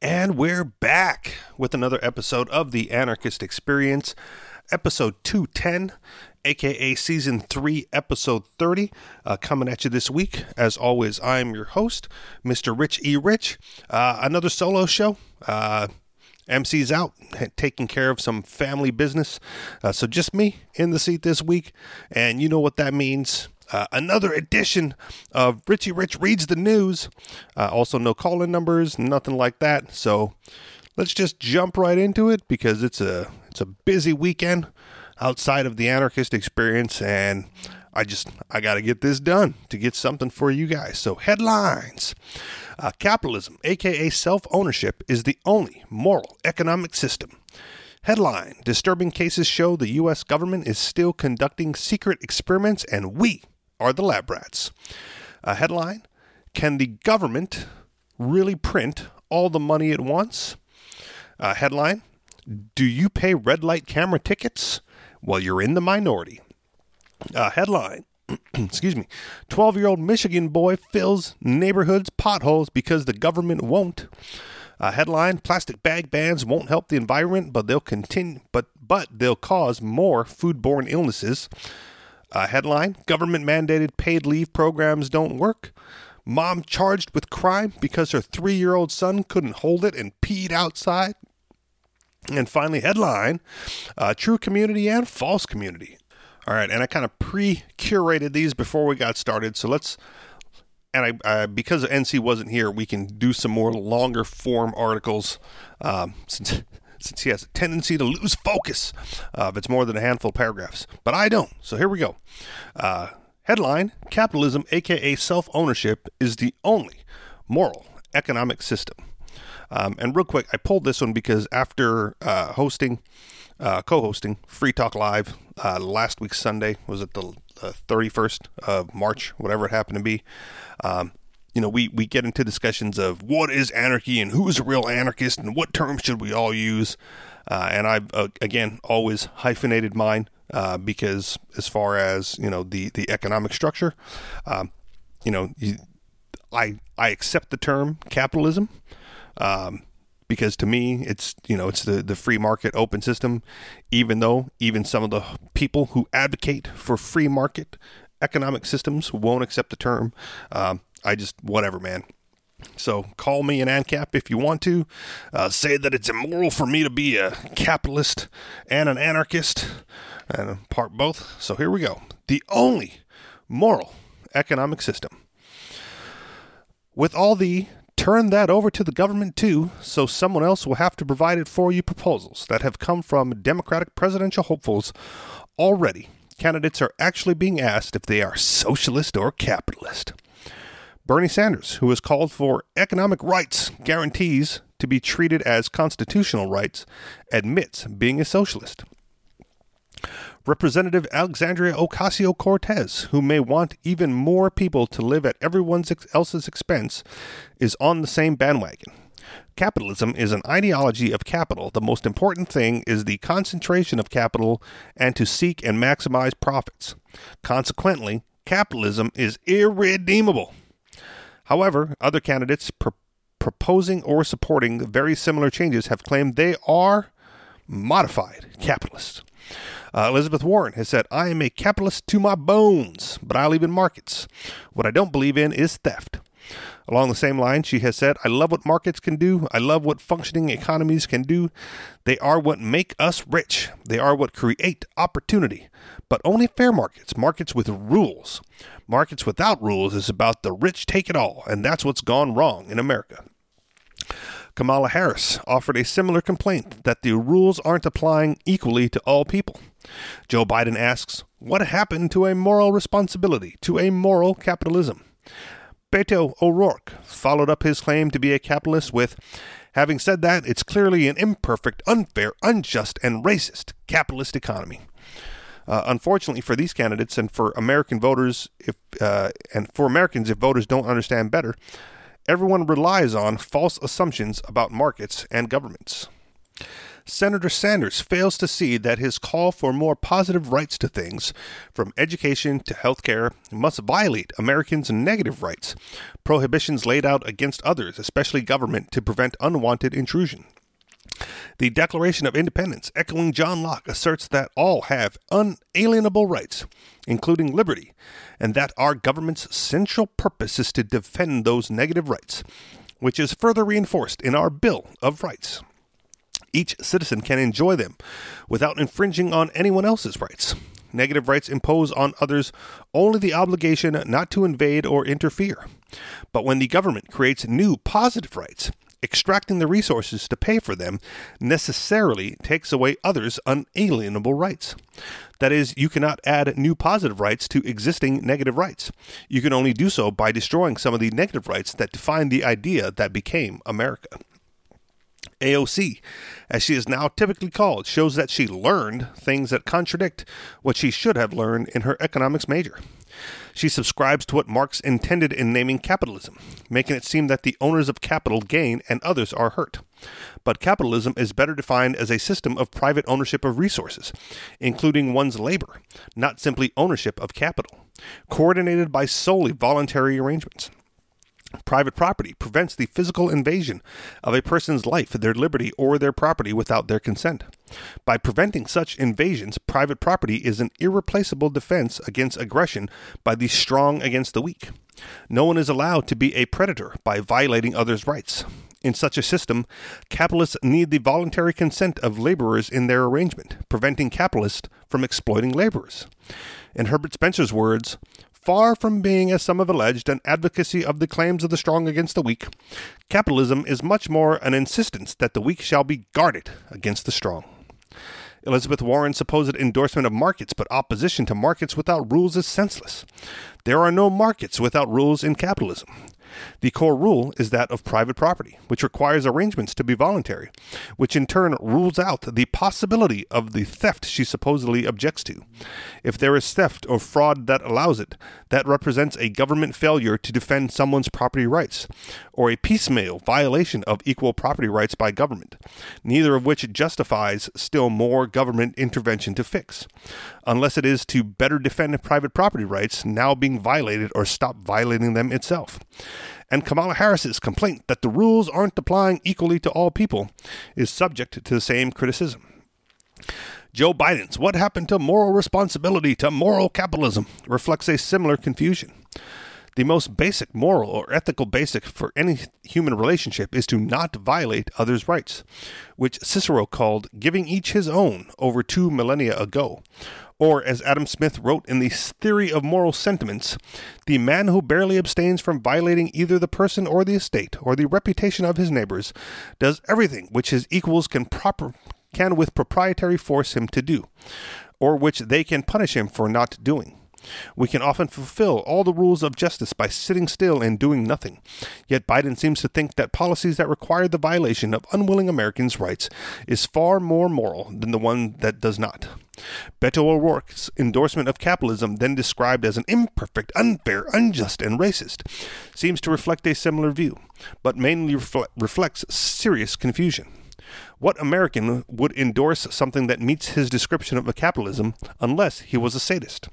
And we're back with another episode of The Anarchist Experience, episode 210, aka season 3, episode 30, uh, coming at you this week. As always, I'm your host, Mr. Rich E. Rich. Uh, another solo show. Uh, MC's out taking care of some family business. Uh, so just me in the seat this week. And you know what that means. Uh, another edition of Richie Rich Reads the News. Uh, also, no call in numbers, nothing like that. So let's just jump right into it because it's a it's a busy weekend outside of the anarchist experience and I just I got to get this done to get something for you guys. So headlines. Uh, capitalism, aka self-ownership, is the only moral economic system. Headline Disturbing cases show the U.S. government is still conducting secret experiments and we are the lab rats. A headline Can the government really print all the money it wants? A headline Do you pay red light camera tickets? Well, you're in the minority. A headline excuse me 12 year old Michigan boy fills neighborhoods potholes because the government won't. A headline plastic bag bans won't help the environment but they'll continue but but they'll cause more foodborne illnesses a headline Government mandated paid leave programs don't work. Mom charged with crime because her three year old son couldn't hold it and peed outside. And finally, headline uh, True community and false community. All right, and I kind of pre curated these before we got started. So let's, and I, because MC wasn't here, we can do some more longer form articles um, since since he has a tendency to lose focus uh, if it's more than a handful of paragraphs. But I don't. So here we go. Uh, headline Capitalism, aka self ownership, is the only moral economic system. Um, and real quick, I pulled this one because after uh, hosting, uh, co hosting Free Talk Live uh, last week, Sunday, was it the 31st of March, whatever it happened to be. Um, you know, we, we get into discussions of what is anarchy and who is a real anarchist and what terms should we all use. Uh, and I've, uh, again, always hyphenated mine uh, because as far as, you know, the, the economic structure, um, you know, you, I, I accept the term capitalism um, because to me, it's, you know, it's the, the free market open system, even though even some of the people who advocate for free market economic systems won't accept the term. Um, I just whatever, man. So call me an ANCAP if you want to. Uh, say that it's immoral for me to be a capitalist and an anarchist, and part both. So here we go. The only moral economic system. With all the turn that over to the government too, so someone else will have to provide it for you proposals that have come from Democratic presidential hopefuls already. Candidates are actually being asked if they are socialist or capitalist. Bernie Sanders, who has called for economic rights guarantees to be treated as constitutional rights, admits being a socialist. Representative Alexandria Ocasio Cortez, who may want even more people to live at everyone else's expense, is on the same bandwagon. Capitalism is an ideology of capital. The most important thing is the concentration of capital and to seek and maximize profits. Consequently, capitalism is irredeemable. However, other candidates pro- proposing or supporting very similar changes have claimed they are modified capitalists. Uh, Elizabeth Warren has said, I am a capitalist to my bones, but I believe in markets. What I don't believe in is theft. Along the same line, she has said, I love what markets can do. I love what functioning economies can do. They are what make us rich. They are what create opportunity. But only fair markets, markets with rules. Markets without rules is about the rich take it all, and that's what's gone wrong in America. Kamala Harris offered a similar complaint that the rules aren't applying equally to all people. Joe Biden asks, What happened to a moral responsibility, to a moral capitalism? Beto O'Rourke followed up his claim to be a capitalist with, having said that, it's clearly an imperfect, unfair, unjust, and racist capitalist economy. Uh, unfortunately for these candidates and for American voters, if uh, and for Americans, if voters don't understand better, everyone relies on false assumptions about markets and governments. Senator Sanders fails to see that his call for more positive rights to things, from education to health care, must violate Americans' negative rights, prohibitions laid out against others, especially government, to prevent unwanted intrusion. The Declaration of Independence, echoing John Locke, asserts that all have unalienable rights, including liberty, and that our government's central purpose is to defend those negative rights, which is further reinforced in our Bill of Rights. Each citizen can enjoy them without infringing on anyone else's rights. Negative rights impose on others only the obligation not to invade or interfere. But when the government creates new positive rights, extracting the resources to pay for them necessarily takes away others' unalienable rights. That is, you cannot add new positive rights to existing negative rights. You can only do so by destroying some of the negative rights that define the idea that became America. AOC, as she is now typically called, shows that she learned things that contradict what she should have learned in her economics major. She subscribes to what Marx intended in naming capitalism, making it seem that the owners of capital gain and others are hurt. But capitalism is better defined as a system of private ownership of resources, including one's labor, not simply ownership of capital, coordinated by solely voluntary arrangements. Private property prevents the physical invasion of a person's life, their liberty, or their property without their consent. By preventing such invasions, private property is an irreplaceable defense against aggression by the strong against the weak. No one is allowed to be a predator by violating others' rights. In such a system, capitalists need the voluntary consent of laborers in their arrangement, preventing capitalists from exploiting laborers. In Herbert Spencer's words, Far from being, as some have alleged, an advocacy of the claims of the strong against the weak, capitalism is much more an insistence that the weak shall be guarded against the strong. Elizabeth Warren's supposed endorsement of markets but opposition to markets without rules is senseless. There are no markets without rules in capitalism. The core rule is that of private property, which requires arrangements to be voluntary, which in turn rules out the possibility of the theft she supposedly objects to. If there is theft or fraud that allows it, that represents a government failure to defend someone's property rights, or a piecemeal violation of equal property rights by government, neither of which justifies still more government intervention to fix, unless it is to better defend private property rights now being violated or stop violating them itself and Kamala Harris's complaint that the rules aren't applying equally to all people is subject to the same criticism. Joe Biden's What Happened to Moral Responsibility to Moral Capitalism reflects a similar confusion. The most basic moral or ethical basic for any human relationship is to not violate others' rights, which Cicero called giving each his own over two millennia ago, or, as Adam Smith wrote in the Theory of Moral Sentiments, the man who barely abstains from violating either the person or the estate or the reputation of his neighbors does everything which his equals can proper can with proprietary force him to do, or which they can punish him for not doing. We can often fulfill all the rules of justice by sitting still and doing nothing. Yet Biden seems to think that policies that require the violation of unwilling Americans' rights is far more moral than the one that does not. Beto O'Rourke's endorsement of capitalism, then described as an imperfect, unfair, unjust, and racist, seems to reflect a similar view, but mainly refle- reflects serious confusion. What American would endorse something that meets his description of a capitalism unless he was a sadist?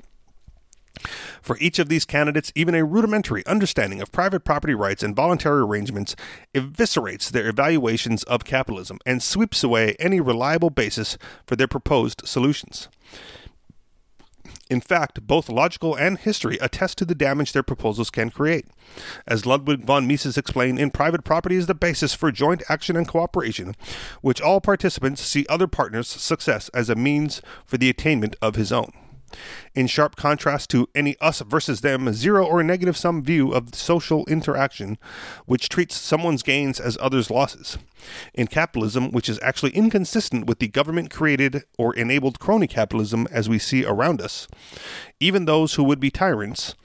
For each of these candidates, even a rudimentary understanding of private property rights and voluntary arrangements eviscerates their evaluations of capitalism and sweeps away any reliable basis for their proposed solutions. In fact, both logical and history attest to the damage their proposals can create. As Ludwig von Mises explained, in private property is the basis for joint action and cooperation, which all participants see other partners' success as a means for the attainment of his own in sharp contrast to any us versus them zero or negative sum view of social interaction, which treats someone's gains as others' losses. In capitalism, which is actually inconsistent with the government created or enabled crony capitalism as we see around us, even those who would be tyrants,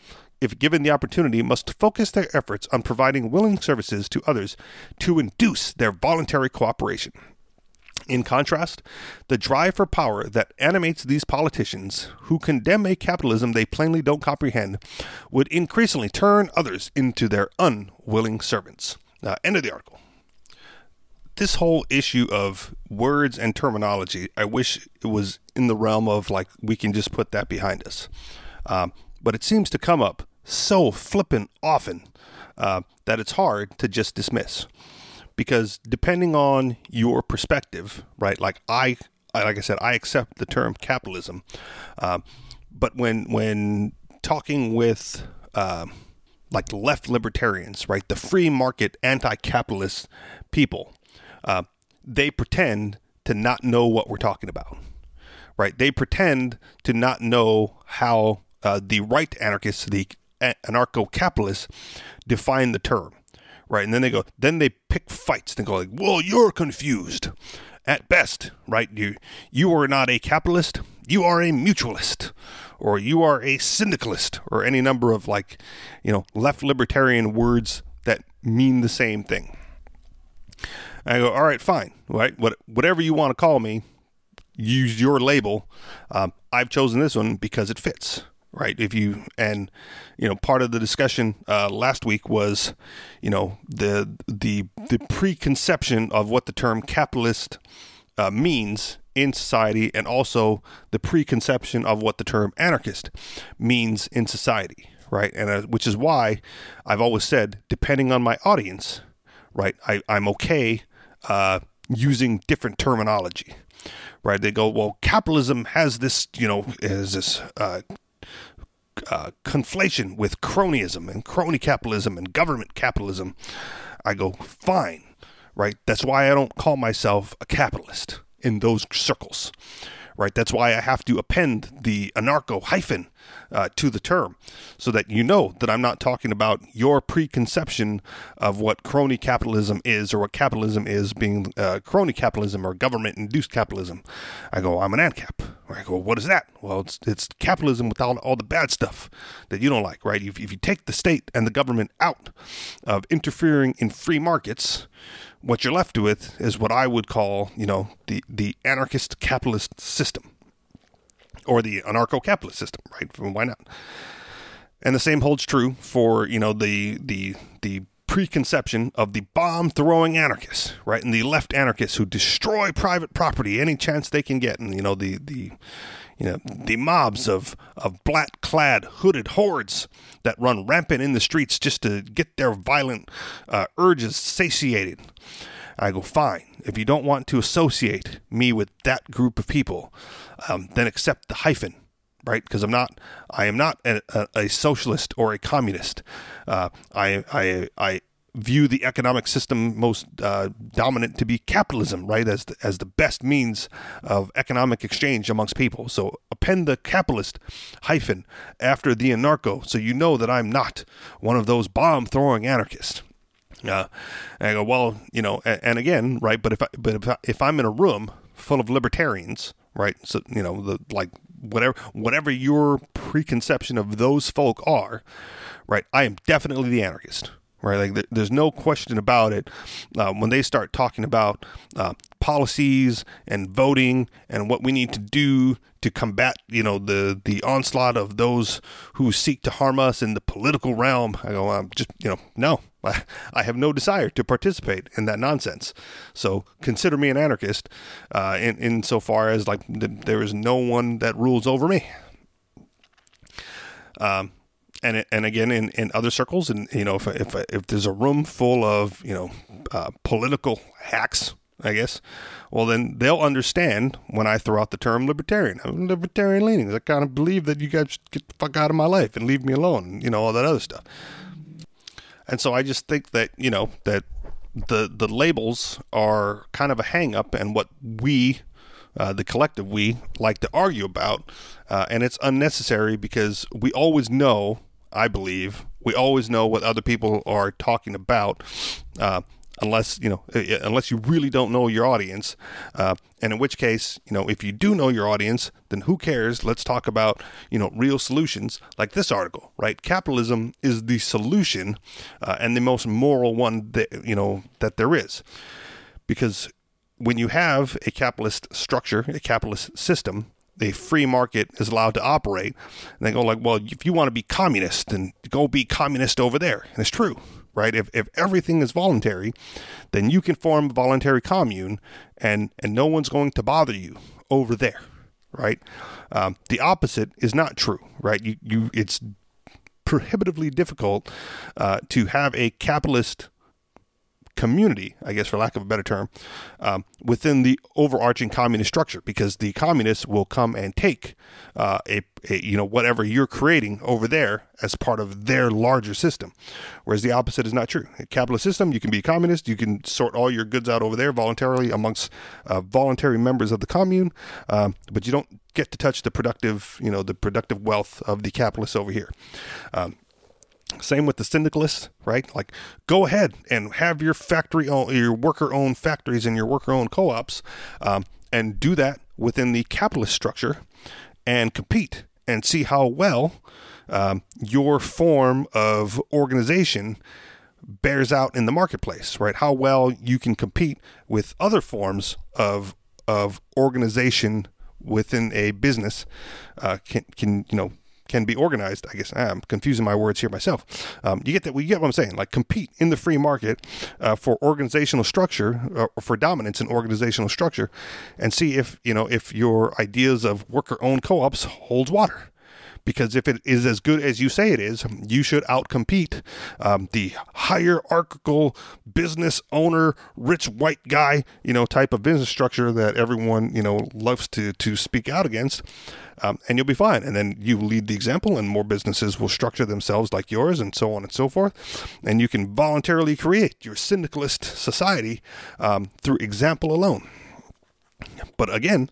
if given the opportunity, must focus their efforts on providing willing services to others to induce their voluntary cooperation. In contrast, the drive for power that animates these politicians who condemn a capitalism they plainly don't comprehend would increasingly turn others into their unwilling servants. Uh, end of the article. this whole issue of words and terminology, I wish it was in the realm of like we can just put that behind us. Um, but it seems to come up so flippant often uh, that it's hard to just dismiss. Because depending on your perspective, right? Like I, like I said, I accept the term capitalism, uh, but when when talking with uh, like left libertarians, right, the free market anti-capitalist people, uh, they pretend to not know what we're talking about, right? They pretend to not know how uh, the right anarchists, the anarcho-capitalists, define the term, right? And then they go, then they pick fights. They go like, "Well, you're confused." At best, right? You you are not a capitalist. You are a mutualist, or you are a syndicalist, or any number of like, you know, left libertarian words that mean the same thing. I go, all right, fine, right? What, whatever you want to call me, use your label. Um, I've chosen this one because it fits, right? If you and you know, part of the discussion uh, last week was, you know, the the the preconception of what the term capitalist uh, means in society, and also the preconception of what the term anarchist means in society, right? And uh, which is why I've always said, depending on my audience, right, I, I'm okay uh, using different terminology, right? They go, well, capitalism has this, you know, is this uh, conflation with cronyism and crony capitalism and government capitalism. I go, fine, right? That's why I don't call myself a capitalist in those circles right? That's why I have to append the anarcho hyphen uh, to the term so that you know that I'm not talking about your preconception of what crony capitalism is or what capitalism is being uh, crony capitalism or government induced capitalism. I go, I'm an ANCAP. Or I go, what is that? Well, it's, it's capitalism with all, all the bad stuff that you don't like, right? If, if you take the state and the government out of interfering in free markets, what you're left with is what I would call, you know, the, the anarchist capitalist system or the anarcho capitalist system, right? Why not? And the same holds true for, you know, the, the, the preconception of the bomb throwing anarchists, right? And the left anarchists who destroy private property any chance they can get. And, you know, the, the, you know, the mobs of, of black clad hooded hordes that run rampant in the streets just to get their violent uh, urges satiated. I go, fine. If you don't want to associate me with that group of people, um, then accept the hyphen, right? Because I'm not, I am not a, a, a socialist or a communist. Uh, I, I, I view the economic system most uh, dominant to be capitalism, right, as the, as the best means of economic exchange amongst people. So append the capitalist hyphen after the anarcho, so you know that I'm not one of those bomb throwing anarchists. Uh, and I go, well, you know, and, and again, right, but if I, but if, I, if I'm in a room full of libertarians, right, so you know, the like whatever whatever your preconception of those folk are, right, I am definitely the anarchist right? Like there's no question about it. Uh, when they start talking about uh, policies and voting and what we need to do to combat, you know, the the onslaught of those who seek to harm us in the political realm, I go, I'm just, you know, no, I, I have no desire to participate in that nonsense. So consider me an anarchist, uh, in insofar as like th- there is no one that rules over me. Um, and and again in, in other circles and you know if if if there's a room full of you know uh, political hacks I guess well then they'll understand when I throw out the term libertarian. I'm libertarian leanings. I kind of believe that you guys get the fuck out of my life and leave me alone you know all that other stuff. And so I just think that you know that the the labels are kind of a hang up and what we uh, the collective we like to argue about uh, and it's unnecessary because we always know I believe we always know what other people are talking about, uh, unless you know, unless you really don't know your audience. Uh, and in which case, you know, if you do know your audience, then who cares? Let's talk about you know real solutions like this article, right? Capitalism is the solution uh, and the most moral one that you know that there is, because when you have a capitalist structure, a capitalist system, the free market is allowed to operate. And they go like, well, if you want to be communist, then go be communist over there. And it's true, right? If, if everything is voluntary, then you can form a voluntary commune and, and no one's going to bother you over there, right? Um, the opposite is not true, right? You, you, it's prohibitively difficult uh, to have a capitalist community, I guess, for lack of a better term, um, within the overarching communist structure, because the communists will come and take uh, a, a, you know whatever you're creating over there as part of their larger system, whereas the opposite is not true. A capitalist system, you can be a communist, you can sort all your goods out over there voluntarily amongst uh, voluntary members of the commune, um, but you don't get to touch the productive, you know, the productive wealth of the capitalists over here. Um, same with the syndicalists, right? Like, go ahead and have your factory own, your worker owned factories and your worker owned co ops, um, and do that within the capitalist structure and compete and see how well um, your form of organization bears out in the marketplace, right? How well you can compete with other forms of of organization within a business uh, can can you know can be organized. I guess I'm confusing my words here myself. Um, you get that? We get what I'm saying. Like compete in the free market uh, for organizational structure uh, or for dominance in organizational structure, and see if you know if your ideas of worker-owned co-ops holds water because if it is as good as you say it is, you should outcompete um, the hierarchical business owner, rich white guy, you know, type of business structure that everyone you know loves to to speak out against um, and you'll be fine. And then you lead the example, and more businesses will structure themselves like yours, and so on and so forth. And you can voluntarily create your syndicalist society um, through example alone. But again,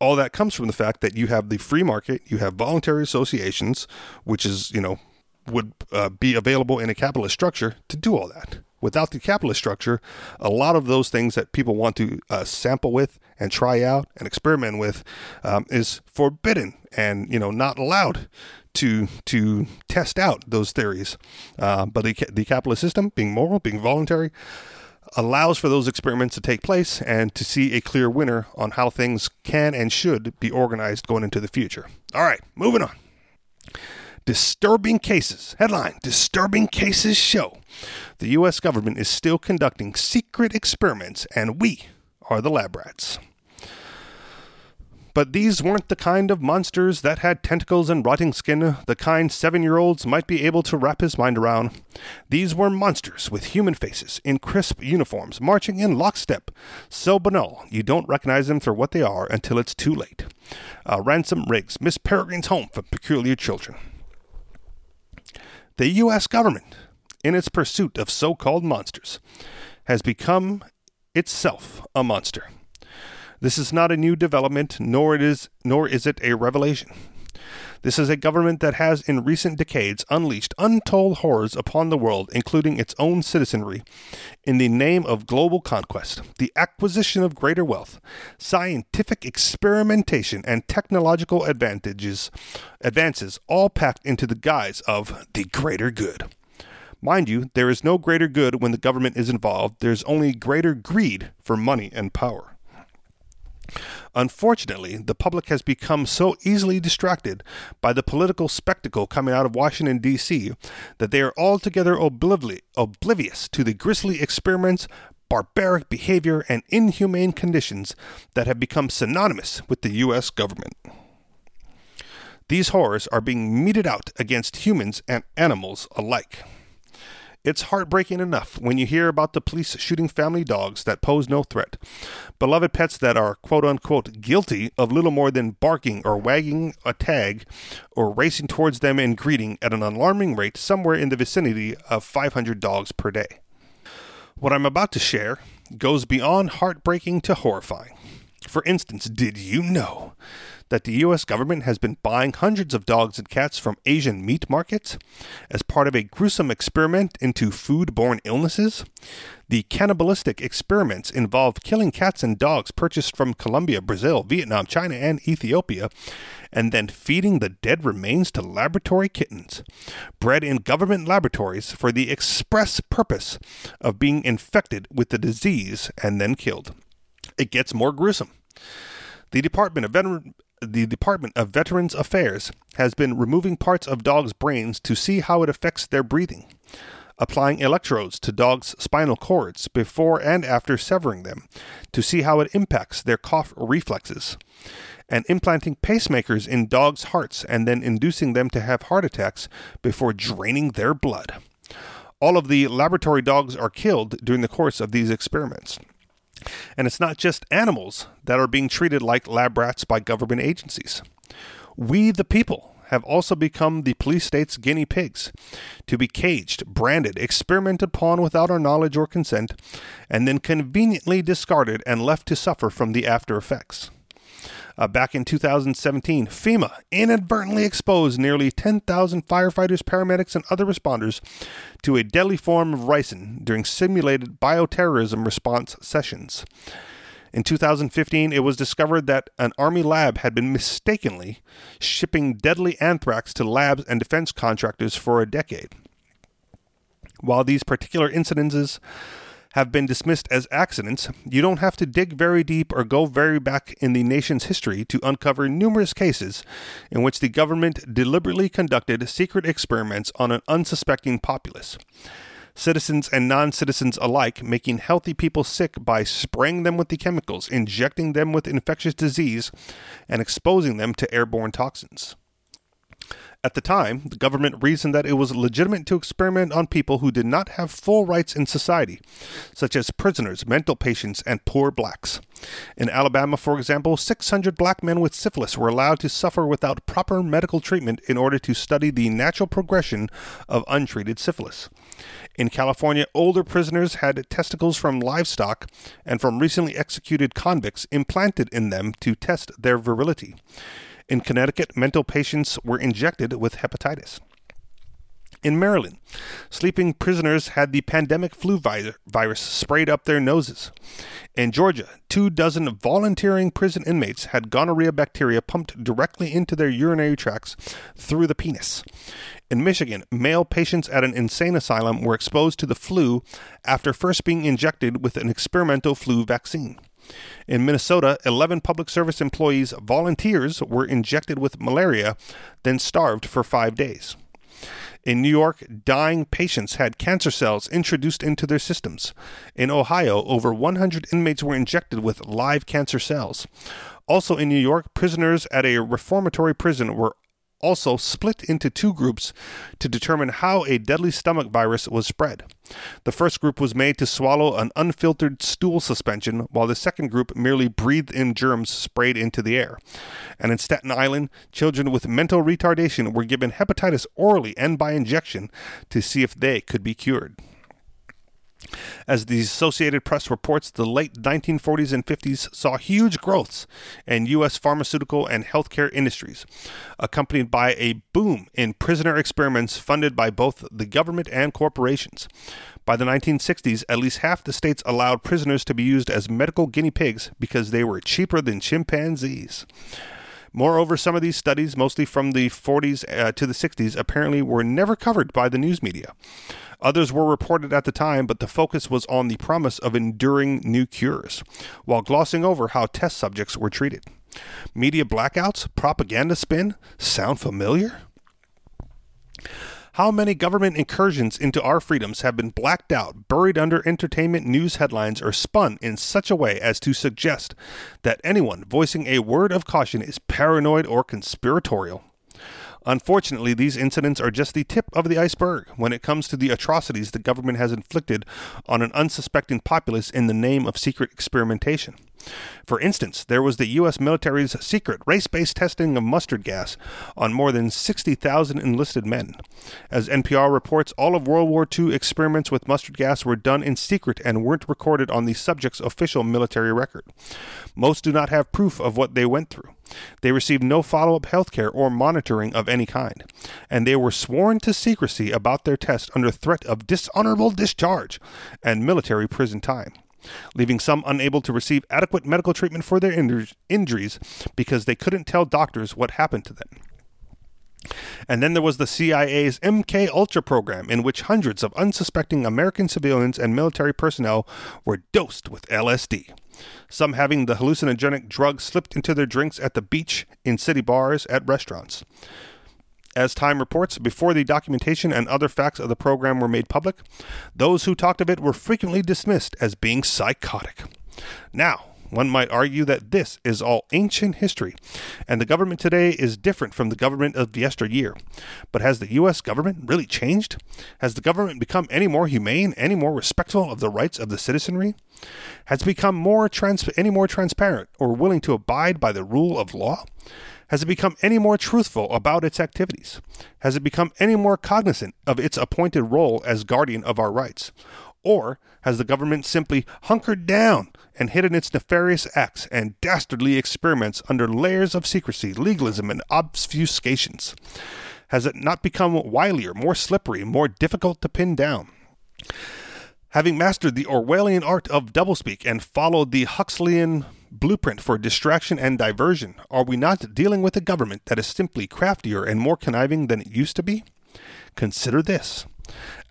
all that comes from the fact that you have the free market, you have voluntary associations, which is, you know, would uh, be available in a capitalist structure to do all that. Without the capitalist structure, a lot of those things that people want to uh, sample with and try out and experiment with um, is forbidden and you know not allowed to to test out those theories. Uh, but the, the capitalist system, being moral, being voluntary, allows for those experiments to take place and to see a clear winner on how things can and should be organized going into the future. All right, moving on. Disturbing cases. Headline Disturbing cases show the U.S. government is still conducting secret experiments, and we are the lab rats. But these weren't the kind of monsters that had tentacles and rotting skin, the kind seven year olds might be able to wrap his mind around. These were monsters with human faces, in crisp uniforms, marching in lockstep. So banal, you don't recognize them for what they are until it's too late. Uh, Ransom Riggs, Miss Peregrine's Home for Peculiar Children. The U.S. government, in its pursuit of so called monsters, has become itself a monster. This is not a new development, nor it is nor is it a revelation. This is a government that has in recent decades unleashed untold horrors upon the world, including its own citizenry, in the name of global conquest, the acquisition of greater wealth, scientific experimentation, and technological advantages advances all packed into the guise of the greater good. Mind you, there is no greater good when the government is involved, there's only greater greed for money and power. Unfortunately, the public has become so easily distracted by the political spectacle coming out of Washington, D.C., that they are altogether obliv- oblivious to the grisly experiments, barbaric behavior, and inhumane conditions that have become synonymous with the U.S. government. These horrors are being meted out against humans and animals alike. It's heartbreaking enough when you hear about the police shooting family dogs that pose no threat, beloved pets that are quote unquote guilty of little more than barking or wagging a tag or racing towards them in greeting at an alarming rate somewhere in the vicinity of 500 dogs per day. What I'm about to share goes beyond heartbreaking to horrifying. For instance, did you know that the U.S. government has been buying hundreds of dogs and cats from Asian meat markets as part of a gruesome experiment into food-borne illnesses. The cannibalistic experiments involved killing cats and dogs purchased from Colombia, Brazil, Vietnam, China, and Ethiopia, and then feeding the dead remains to laboratory kittens, bred in government laboratories for the express purpose of being infected with the disease and then killed. It gets more gruesome. The Department of Veteran the Department of Veterans Affairs has been removing parts of dogs' brains to see how it affects their breathing. applying electrodes to dogs' spinal cords before and after severing them to see how it impacts their cough reflexes, and implanting pacemakers in dogs' hearts and then inducing them to have heart attacks before draining their blood. All of the laboratory dogs are killed during the course of these experiments. And it's not just animals that are being treated like lab rats by government agencies. We, the people, have also become the police state's guinea pigs, to be caged, branded, experimented upon without our knowledge or consent, and then conveniently discarded and left to suffer from the after effects. Uh, back in 2017, FEMA inadvertently exposed nearly 10,000 firefighters, paramedics, and other responders to a deadly form of ricin during simulated bioterrorism response sessions. In 2015, it was discovered that an Army lab had been mistakenly shipping deadly anthrax to labs and defense contractors for a decade. While these particular incidences have been dismissed as accidents, you don't have to dig very deep or go very back in the nation's history to uncover numerous cases in which the government deliberately conducted secret experiments on an unsuspecting populace citizens and non citizens alike, making healthy people sick by spraying them with the chemicals, injecting them with infectious disease, and exposing them to airborne toxins. At the time, the government reasoned that it was legitimate to experiment on people who did not have full rights in society, such as prisoners, mental patients, and poor blacks. In Alabama, for example, 600 black men with syphilis were allowed to suffer without proper medical treatment in order to study the natural progression of untreated syphilis. In California, older prisoners had testicles from livestock and from recently executed convicts implanted in them to test their virility. In Connecticut, mental patients were injected with hepatitis. In Maryland, sleeping prisoners had the pandemic flu virus sprayed up their noses. In Georgia, two dozen volunteering prison inmates had gonorrhea bacteria pumped directly into their urinary tracts through the penis. In Michigan, male patients at an insane asylum were exposed to the flu after first being injected with an experimental flu vaccine. In Minnesota, 11 public service employees, volunteers, were injected with malaria, then starved for five days. In New York, dying patients had cancer cells introduced into their systems. In Ohio, over 100 inmates were injected with live cancer cells. Also in New York, prisoners at a reformatory prison were also split into two groups to determine how a deadly stomach virus was spread. The first group was made to swallow an unfiltered stool suspension, while the second group merely breathed in germs sprayed into the air. And in Staten Island, children with mental retardation were given hepatitis orally and by injection to see if they could be cured. As the Associated Press reports, the late 1940s and 50s saw huge growths in U.S. pharmaceutical and healthcare industries, accompanied by a boom in prisoner experiments funded by both the government and corporations. By the 1960s, at least half the states allowed prisoners to be used as medical guinea pigs because they were cheaper than chimpanzees. Moreover, some of these studies, mostly from the 40s uh, to the 60s, apparently were never covered by the news media. Others were reported at the time, but the focus was on the promise of enduring new cures, while glossing over how test subjects were treated. Media blackouts, propaganda spin, sound familiar? How many government incursions into our freedoms have been blacked out, buried under entertainment news headlines, or spun in such a way as to suggest that anyone voicing a word of caution is paranoid or conspiratorial? Unfortunately, these incidents are just the tip of the iceberg when it comes to the atrocities the government has inflicted on an unsuspecting populace in the name of secret experimentation. For instance, there was the U.S. military's secret race based testing of mustard gas on more than 60,000 enlisted men. As NPR reports, all of World War II experiments with mustard gas were done in secret and weren't recorded on the subject's official military record. Most do not have proof of what they went through. They received no follow up health care or monitoring of any kind, and they were sworn to secrecy about their test under threat of dishonorable discharge and military prison time leaving some unable to receive adequate medical treatment for their injuries because they couldn't tell doctors what happened to them. And then there was the CIA's MK Ultra program, in which hundreds of unsuspecting American civilians and military personnel were dosed with LSD. Some having the hallucinogenic drug slipped into their drinks at the beach, in city bars, at restaurants. As Time reports, before the documentation and other facts of the program were made public, those who talked of it were frequently dismissed as being psychotic. Now, one might argue that this is all ancient history, and the government today is different from the government of yesteryear. But has the U.S. government really changed? Has the government become any more humane, any more respectful of the rights of the citizenry? Has it become more trans- any more transparent or willing to abide by the rule of law? Has it become any more truthful about its activities? Has it become any more cognizant of its appointed role as guardian of our rights? Or has the government simply hunkered down and hidden its nefarious acts and dastardly experiments under layers of secrecy, legalism, and obfuscations? Has it not become wilier, more slippery, more difficult to pin down? Having mastered the Orwellian art of doublespeak and followed the Huxleyan blueprint for distraction and diversion, are we not dealing with a government that is simply craftier and more conniving than it used to be? Consider this.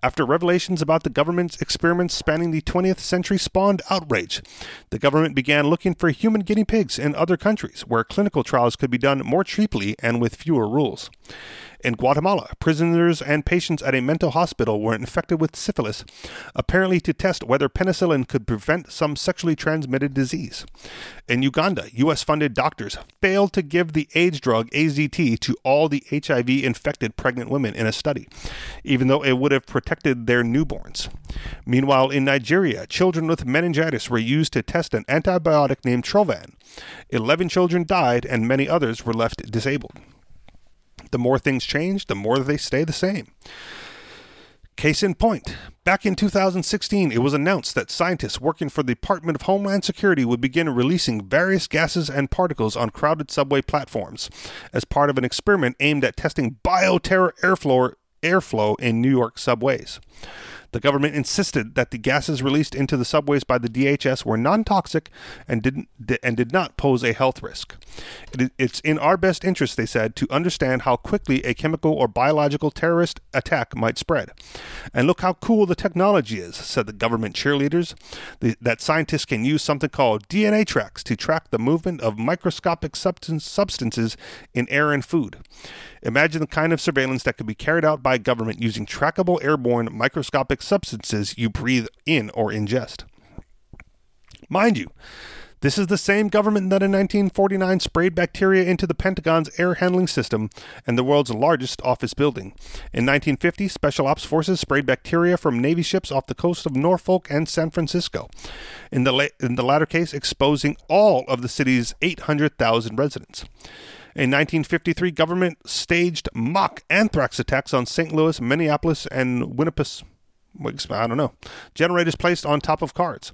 After revelations about the government's experiments spanning the 20th century spawned outrage, the government began looking for human guinea pigs in other countries where clinical trials could be done more cheaply and with fewer rules. In Guatemala, prisoners and patients at a mental hospital were infected with syphilis, apparently to test whether penicillin could prevent some sexually transmitted disease. In Uganda, U.S. funded doctors failed to give the AIDS drug AZT to all the HIV infected pregnant women in a study, even though it would have protected their newborns. Meanwhile, in Nigeria, children with meningitis were used to test an antibiotic named Trovan. Eleven children died, and many others were left disabled. The more things change, the more they stay the same. Case in point, back in 2016, it was announced that scientists working for the Department of Homeland Security would begin releasing various gases and particles on crowded subway platforms as part of an experiment aimed at testing bioterror airflow, airflow in New York subways. The government insisted that the gases released into the subways by the DHS were non-toxic and didn't and did not pose a health risk. it's in our best interest, they said, to understand how quickly a chemical or biological terrorist attack might spread. And look how cool the technology is, said the government cheerleaders. The, that scientists can use something called DNA tracks to track the movement of microscopic substance, substances in air and food. Imagine the kind of surveillance that could be carried out by government using trackable airborne microscopic substances you breathe in or ingest. Mind you, this is the same government that in 1949 sprayed bacteria into the Pentagon's air handling system and the world's largest office building. In 1950, Special Ops Forces sprayed bacteria from Navy ships off the coast of Norfolk and San Francisco, in the, la- in the latter case, exposing all of the city's 800,000 residents. In 1953, government staged mock anthrax attacks on St. Louis, Minneapolis, and Winnipeg. I don't know. Generators placed on top of cars.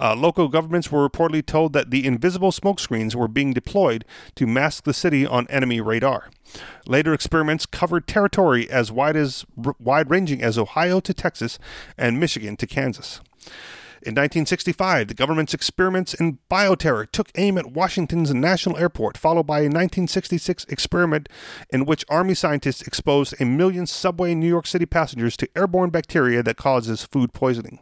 Uh, local governments were reportedly told that the invisible smoke screens were being deployed to mask the city on enemy radar. Later experiments covered territory as wide as wide-ranging as Ohio to Texas and Michigan to Kansas. In 1965, the government's experiments in bioterror took aim at Washington's National Airport, followed by a 1966 experiment in which Army scientists exposed a million subway New York City passengers to airborne bacteria that causes food poisoning.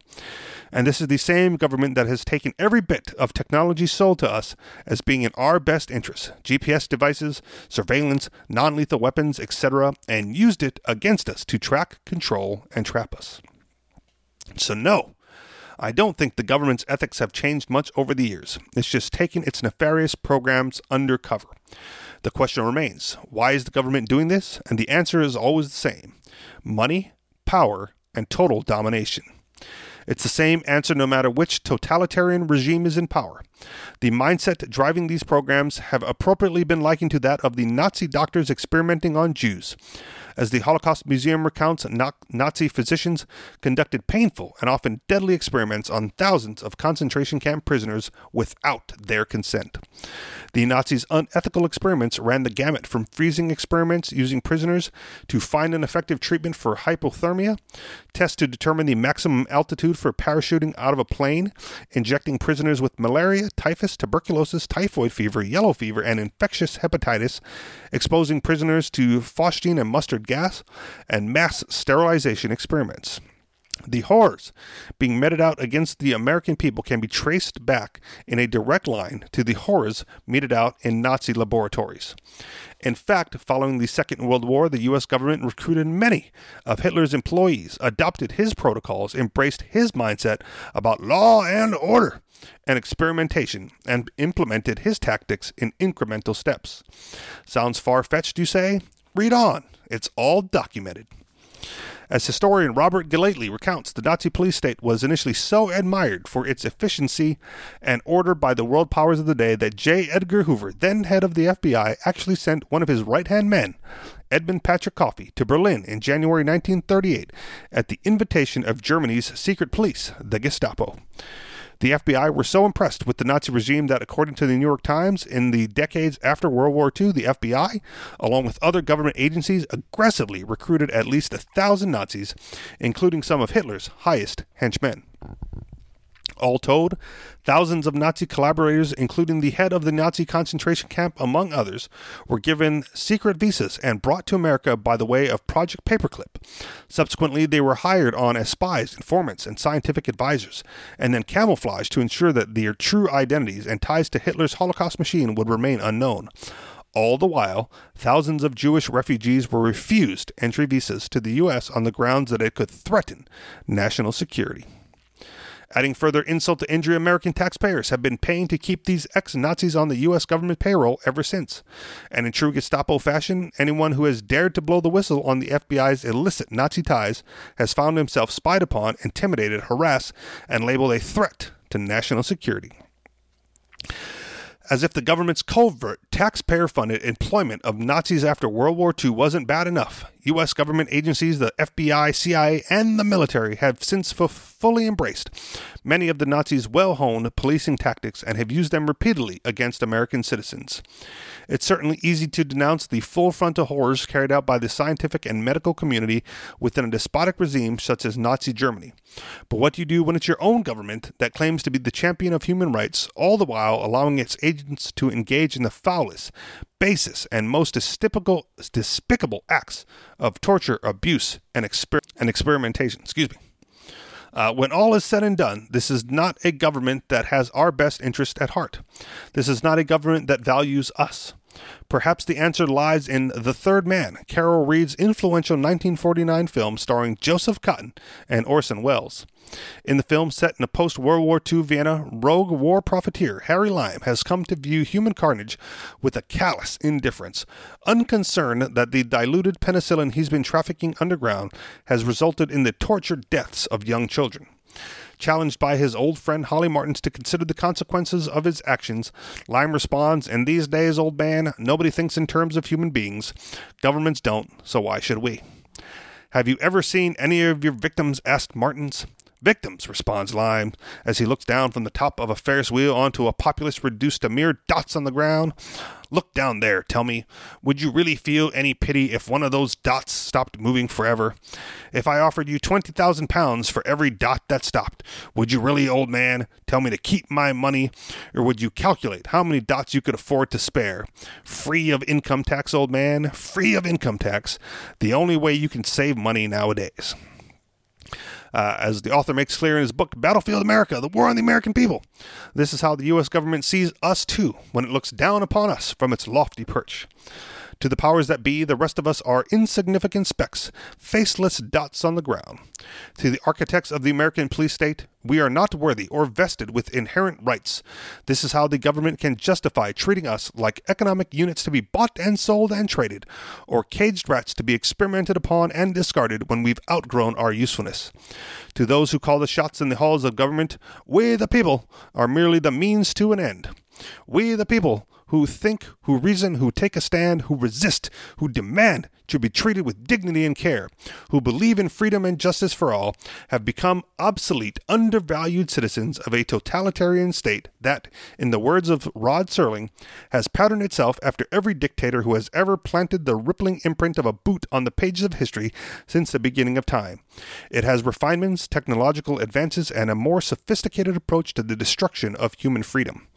And this is the same government that has taken every bit of technology sold to us as being in our best interest GPS devices, surveillance, non lethal weapons, etc., and used it against us to track, control, and trap us. So, no, I don't think the government's ethics have changed much over the years. It's just taken its nefarious programs undercover. The question remains why is the government doing this? And the answer is always the same money, power, and total domination. It's the same answer no matter which totalitarian regime is in power. The mindset driving these programs have appropriately been likened to that of the Nazi doctors experimenting on Jews. As the Holocaust Museum recounts, Nazi physicians conducted painful and often deadly experiments on thousands of concentration camp prisoners without their consent. The Nazis' unethical experiments ran the gamut from freezing experiments using prisoners to find an effective treatment for hypothermia, tests to determine the maximum altitude for parachuting out of a plane, injecting prisoners with malaria, typhus, tuberculosis, typhoid fever, yellow fever, and infectious hepatitis, exposing prisoners to phosgene and mustard gas, and mass sterilization experiments. The horrors being meted out against the American people can be traced back in a direct line to the horrors meted out in Nazi laboratories. In fact, following the Second World War, the U.S. government recruited many of Hitler's employees, adopted his protocols, embraced his mindset about law and order and experimentation, and implemented his tactics in incremental steps. Sounds far fetched, you say? Read on. It's all documented. As historian Robert Gellately recounts, the Nazi police state was initially so admired for its efficiency and order by the world powers of the day that J. Edgar Hoover, then head of the FBI, actually sent one of his right hand men, Edmund Patrick Coffey, to Berlin in January 1938 at the invitation of Germany's secret police, the Gestapo. The FBI were so impressed with the Nazi regime that, according to the New York Times, in the decades after World War II, the FBI, along with other government agencies, aggressively recruited at least a thousand Nazis, including some of Hitler's highest henchmen. All told, thousands of Nazi collaborators, including the head of the Nazi concentration camp, among others, were given secret visas and brought to America by the way of Project Paperclip. Subsequently, they were hired on as spies, informants, and scientific advisors, and then camouflaged to ensure that their true identities and ties to Hitler's Holocaust machine would remain unknown. All the while, thousands of Jewish refugees were refused entry visas to the U.S. on the grounds that it could threaten national security. Adding further insult to injury, American taxpayers have been paying to keep these ex Nazis on the U.S. government payroll ever since. And in true Gestapo fashion, anyone who has dared to blow the whistle on the FBI's illicit Nazi ties has found himself spied upon, intimidated, harassed, and labeled a threat to national security as if the government's covert, taxpayer funded employment of Nazis after World War II wasn't bad enough. U.S. government agencies, the FBI, CIA, and the military have since f- fully embraced many of the Nazis' well honed policing tactics and have used them repeatedly against American citizens. It's certainly easy to denounce the full frontal horrors carried out by the scientific and medical community within a despotic regime such as Nazi Germany. But what do you do when it's your own government that claims to be the champion of human rights, all the while allowing its agents to engage in the foulest, basest, and most despicable, despicable acts of torture, abuse, and, exper- and experimentation? Excuse me. Uh, when all is said and done, this is not a government that has our best interest at heart. This is not a government that values us. Perhaps the answer lies in The Third Man, Carol Reed's influential 1949 film starring Joseph Cotten and Orson Welles. In the film set in a post World War II Vienna, rogue war profiteer Harry Lime has come to view human carnage with a callous indifference, unconcerned that the diluted penicillin he's been trafficking underground has resulted in the tortured deaths of young children. Challenged by his old friend Holly Martins to consider the consequences of his actions, Lime responds, In these days, old man, nobody thinks in terms of human beings. Governments don't, so why should we? Have you ever seen any of your victims? asked Martins. Victims, responds Lime, as he looks down from the top of a Ferris wheel onto a populace reduced to mere dots on the ground. Look down there, tell me, would you really feel any pity if one of those dots stopped moving forever? If I offered you 20,000 pounds for every dot that stopped, would you really, old man, tell me to keep my money? Or would you calculate how many dots you could afford to spare? Free of income tax, old man, free of income tax. The only way you can save money nowadays uh, as the author makes clear in his book, Battlefield America The War on the American People. This is how the U.S. government sees us too when it looks down upon us from its lofty perch. To the powers that be, the rest of us are insignificant specks, faceless dots on the ground. To the architects of the American police state, we are not worthy or vested with inherent rights. This is how the government can justify treating us like economic units to be bought and sold and traded, or caged rats to be experimented upon and discarded when we've outgrown our usefulness. To those who call the shots in the halls of government, we the people are merely the means to an end. We the people who think, who reason, who take a stand, who resist, who demand to be treated with dignity and care, who believe in freedom and justice for all, have become obsolete, undervalued citizens of a totalitarian state that, in the words of Rod Serling, has patterned itself after every dictator who has ever planted the rippling imprint of a boot on the pages of history since the beginning of time. It has refinements, technological advances, and a more sophisticated approach to the destruction of human freedom.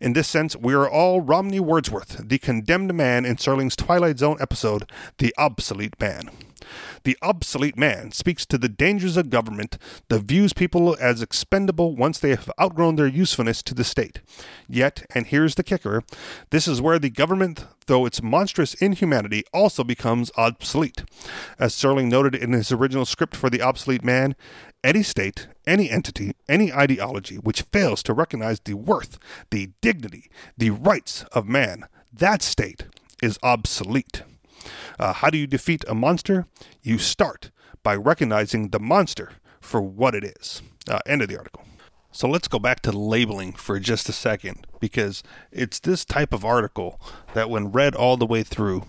In this sense, we are all Romney Wordsworth, the condemned man in Serling's Twilight Zone episode, The Obsolete Man. The obsolete man speaks to the dangers of government that views people as expendable once they have outgrown their usefulness to the state. Yet, and here's the kicker, this is where the government, though its monstrous inhumanity, also becomes obsolete. As Serling noted in his original script for The Obsolete Man, any state, any entity, any ideology which fails to recognize the worth, the dignity, the rights of man, that state is obsolete. Uh, how do you defeat a monster? You start by recognizing the monster for what it is. Uh, end of the article. So let's go back to labeling for just a second because it's this type of article that, when read all the way through,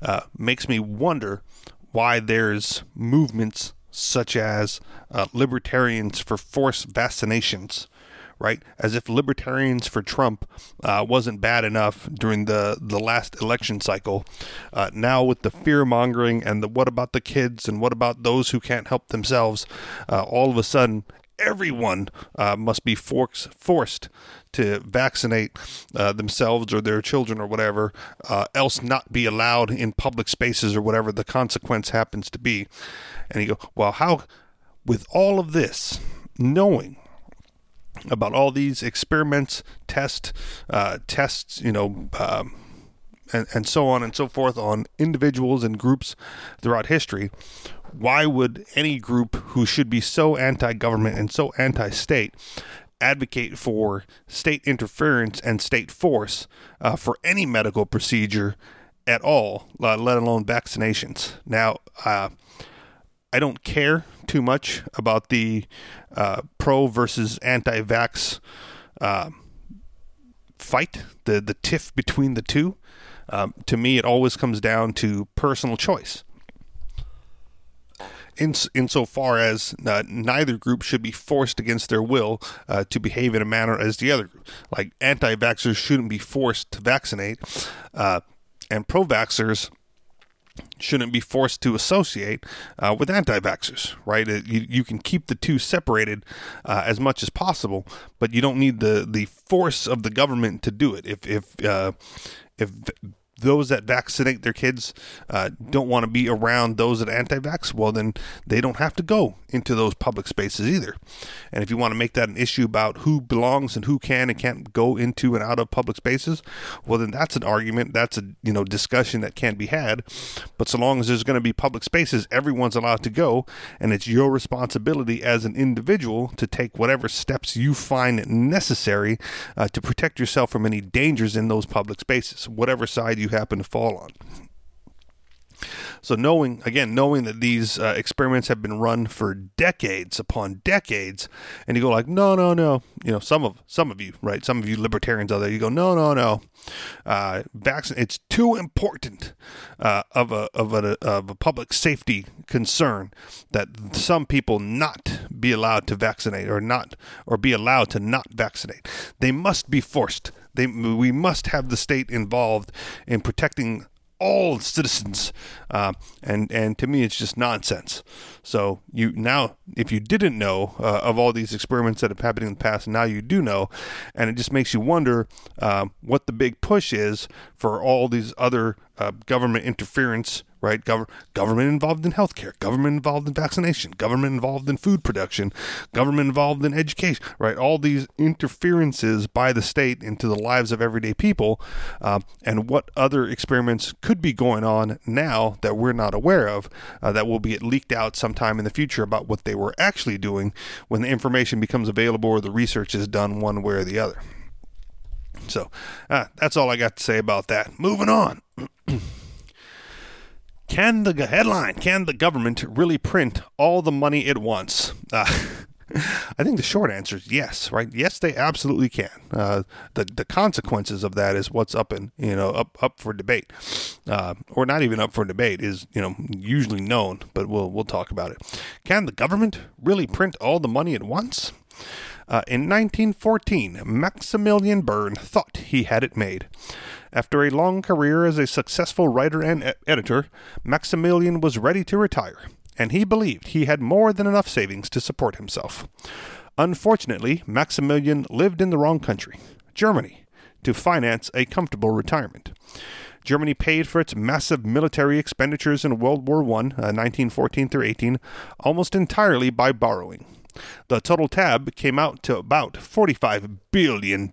uh, makes me wonder why there's movements such as uh, libertarians for forced vaccinations right? As if libertarians for Trump uh, wasn't bad enough during the, the last election cycle. Uh, now, with the fear mongering and the what about the kids and what about those who can't help themselves, uh, all of a sudden, everyone uh, must be forks, forced to vaccinate uh, themselves or their children or whatever, uh, else not be allowed in public spaces or whatever the consequence happens to be. And you go, well, how, with all of this, knowing about all these experiments, test, uh, tests, you know, um, and, and so on and so forth on individuals and groups throughout history. Why would any group who should be so anti government and so anti state advocate for state interference and state force uh, for any medical procedure at all, uh, let alone vaccinations? Now, uh, I don't care too much about the uh, pro versus anti-vax uh, fight, the the tiff between the two. Um, to me, it always comes down to personal choice. In, insofar as uh, neither group should be forced against their will uh, to behave in a manner as the other group. Like anti vaxxers shouldn't be forced to vaccinate, uh, and pro vaxxers shouldn't be forced to associate uh, with anti-vaxxers, right? You, you can keep the two separated uh, as much as possible, but you don't need the, the force of the government to do it. If if uh, if those that vaccinate their kids uh, don't want to be around those that anti-vax, well, then they don't have to go into those public spaces either. And if you want to make that an issue about who belongs and who can and can't go into and out of public spaces, well, then that's an argument. That's a you know discussion that can be had. But so long as there's going to be public spaces, everyone's allowed to go, and it's your responsibility as an individual to take whatever steps you find necessary uh, to protect yourself from any dangers in those public spaces, whatever side you happen to fall on. So knowing again, knowing that these uh, experiments have been run for decades upon decades, and you go like, no, no, no, you know, some of some of you, right, some of you libertarians out there, you go, no, no, no, uh, vaccine, it's too important uh, of a of a of a public safety concern that some people not be allowed to vaccinate or not or be allowed to not vaccinate. They must be forced. They, we must have the state involved in protecting all citizens, uh, and and to me, it's just nonsense. So you now, if you didn't know uh, of all these experiments that have happened in the past, now you do know, and it just makes you wonder um, what the big push is for all these other uh, government interference right? Gov- government involved in healthcare, government involved in vaccination, government involved in food production, government involved in education, right? All these interferences by the state into the lives of everyday people, uh, and what other experiments could be going on now that we're not aware of, uh, that will be leaked out sometime in the future about what they were actually doing when the information becomes available or the research is done one way or the other. So uh, that's all I got to say about that. Moving on. Can the headline? Can the government really print all the money it wants? Uh, I think the short answer is yes, right? Yes, they absolutely can. Uh, the the consequences of that is what's up in you know up up for debate, uh, or not even up for debate is you know usually known, but we'll we'll talk about it. Can the government really print all the money at once? Uh, in 1914, Maximilian Bern thought he had it made. After a long career as a successful writer and e- editor, Maximilian was ready to retire, and he believed he had more than enough savings to support himself. Unfortunately, Maximilian lived in the wrong country, Germany, to finance a comfortable retirement. Germany paid for its massive military expenditures in World War I, uh, 1914 through 18, almost entirely by borrowing. The total tab came out to about $45 billion,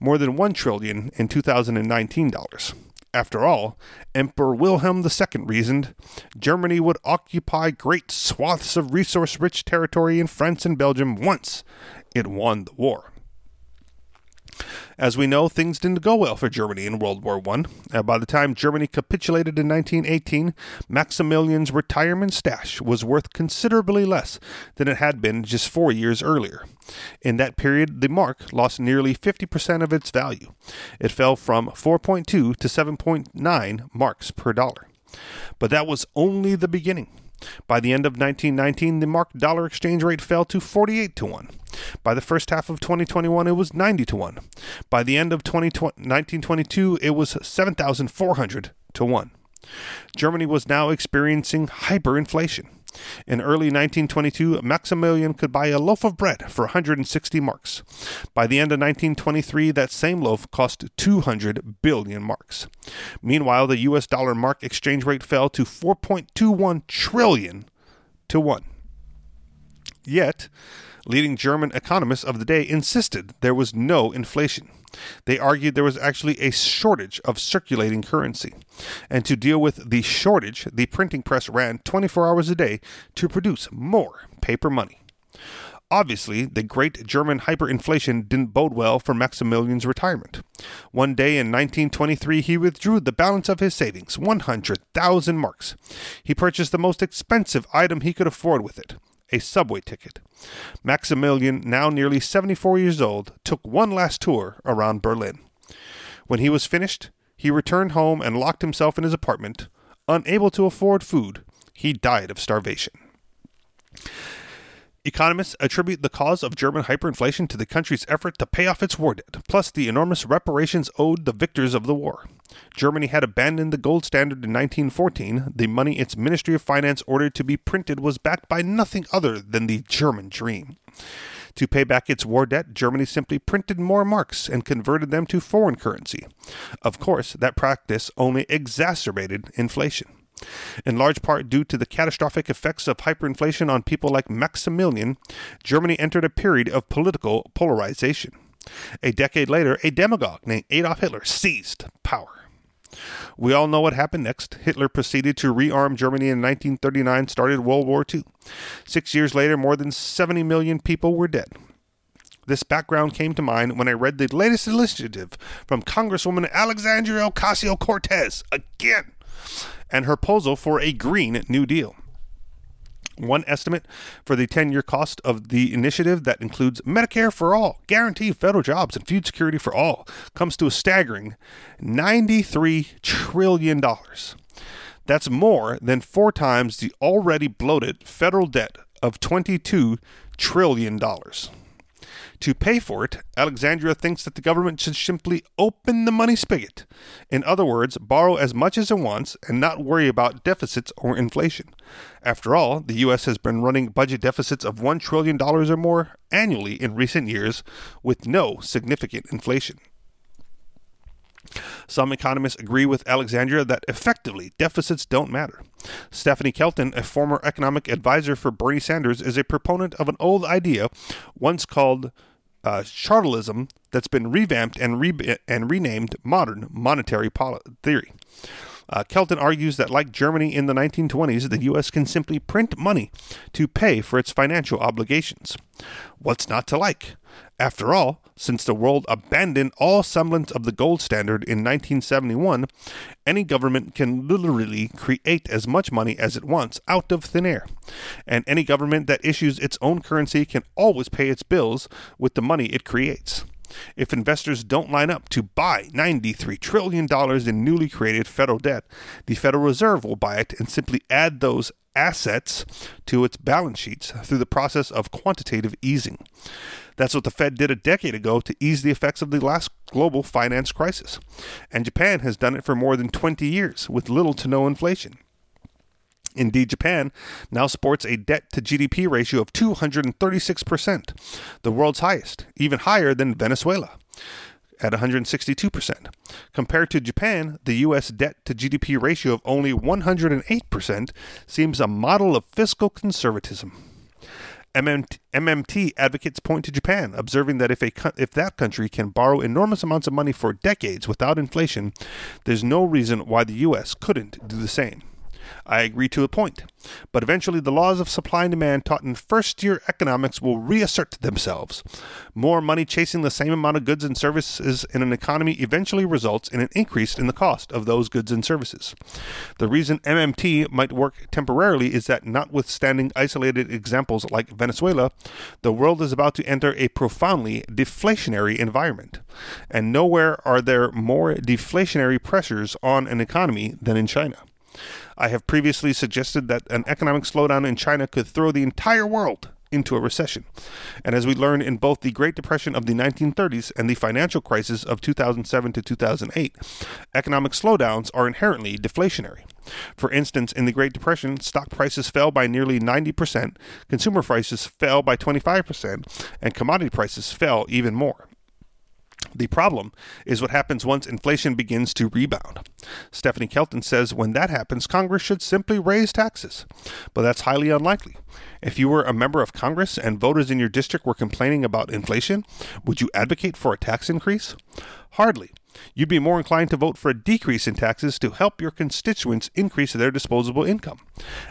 more than 1 trillion in 2019 dollars. After all, Emperor Wilhelm II reasoned Germany would occupy great swaths of resource rich territory in France and Belgium once it won the war. As we know, things didn't go well for Germany in World War I. Uh, by the time Germany capitulated in 1918, Maximilian's retirement stash was worth considerably less than it had been just four years earlier. In that period, the mark lost nearly 50% of its value. It fell from 4.2 to 7.9 marks per dollar. But that was only the beginning. By the end of 1919, the mark dollar exchange rate fell to 48 to 1. By the first half of 2021, it was 90 to 1. By the end of 1922, it was 7,400 to 1. Germany was now experiencing hyperinflation. In early 1922, Maximilian could buy a loaf of bread for 160 marks. By the end of 1923, that same loaf cost 200 billion marks. Meanwhile, the US dollar mark exchange rate fell to 4.21 trillion to 1. Yet, leading German economists of the day insisted there was no inflation. They argued there was actually a shortage of circulating currency. And to deal with the shortage, the printing press ran 24 hours a day to produce more paper money. Obviously, the great German hyperinflation didn't bode well for Maximilian's retirement. One day in 1923, he withdrew the balance of his savings, 100,000 marks. He purchased the most expensive item he could afford with it a subway ticket. Maximilian, now nearly 74 years old, took one last tour around Berlin. When he was finished, he returned home and locked himself in his apartment. Unable to afford food, he died of starvation. Economists attribute the cause of German hyperinflation to the country's effort to pay off its war debt, plus the enormous reparations owed the victors of the war. Germany had abandoned the gold standard in 1914. The money its Ministry of Finance ordered to be printed was backed by nothing other than the German dream. To pay back its war debt, Germany simply printed more marks and converted them to foreign currency. Of course, that practice only exacerbated inflation in large part due to the catastrophic effects of hyperinflation on people like Maximilian, Germany entered a period of political polarization. A decade later, a demagogue named Adolf Hitler seized power. We all know what happened next. Hitler proceeded to rearm Germany in 1939, started World War II. Six years later, more than 70 million people were dead. This background came to mind when I read the latest initiative from Congresswoman Alexandria Ocasio Cortez again and her proposal for a Green New Deal. One estimate for the 10 year cost of the initiative that includes Medicare for all, guaranteed federal jobs, and food security for all comes to a staggering $93 trillion. That's more than four times the already bloated federal debt of $22 trillion. To pay for it, Alexandria thinks that the government should simply open the money spigot. In other words, borrow as much as it wants and not worry about deficits or inflation. After all, the U.S. has been running budget deficits of $1 trillion or more annually in recent years with no significant inflation. Some economists agree with Alexandria that effectively deficits don't matter. Stephanie Kelton, a former economic advisor for Bernie Sanders, is a proponent of an old idea once called uh, chartalism that's been revamped and, re- and renamed modern monetary theory. Uh, Kelton argues that, like Germany in the 1920s, the U.S. can simply print money to pay for its financial obligations. What's not to like? After all, since the world abandoned all semblance of the gold standard in 1971, any government can literally create as much money as it wants out of thin air. And any government that issues its own currency can always pay its bills with the money it creates. If investors don't line up to buy $93 trillion in newly created federal debt, the Federal Reserve will buy it and simply add those assets to its balance sheets through the process of quantitative easing. That's what the Fed did a decade ago to ease the effects of the last global finance crisis. And Japan has done it for more than 20 years with little to no inflation. Indeed, Japan now sports a debt to GDP ratio of 236%, the world's highest, even higher than Venezuela. at 162%. Compared to Japan, the U.S. debt to GDP ratio of only 108% seems a model of fiscal conservatism. MMT, MMT, advocates point to Japan, observing that if a if that country can borrow enormous amounts of money for decades without inflation, there's no reason why the U.S. couldn't do the same. I agree to a point. But eventually, the laws of supply and demand taught in first year economics will reassert themselves. More money chasing the same amount of goods and services in an economy eventually results in an increase in the cost of those goods and services. The reason MMT might work temporarily is that, notwithstanding isolated examples like Venezuela, the world is about to enter a profoundly deflationary environment. And nowhere are there more deflationary pressures on an economy than in China. I have previously suggested that an economic slowdown in China could throw the entire world into a recession. And as we learned in both the Great Depression of the 1930s and the financial crisis of 2007 to 2008, economic slowdowns are inherently deflationary. For instance, in the Great Depression, stock prices fell by nearly 90%, consumer prices fell by 25%, and commodity prices fell even more. The problem is what happens once inflation begins to rebound. Stephanie Kelton says when that happens, Congress should simply raise taxes. But that's highly unlikely. If you were a member of Congress and voters in your district were complaining about inflation, would you advocate for a tax increase? Hardly. You'd be more inclined to vote for a decrease in taxes to help your constituents increase their disposable income.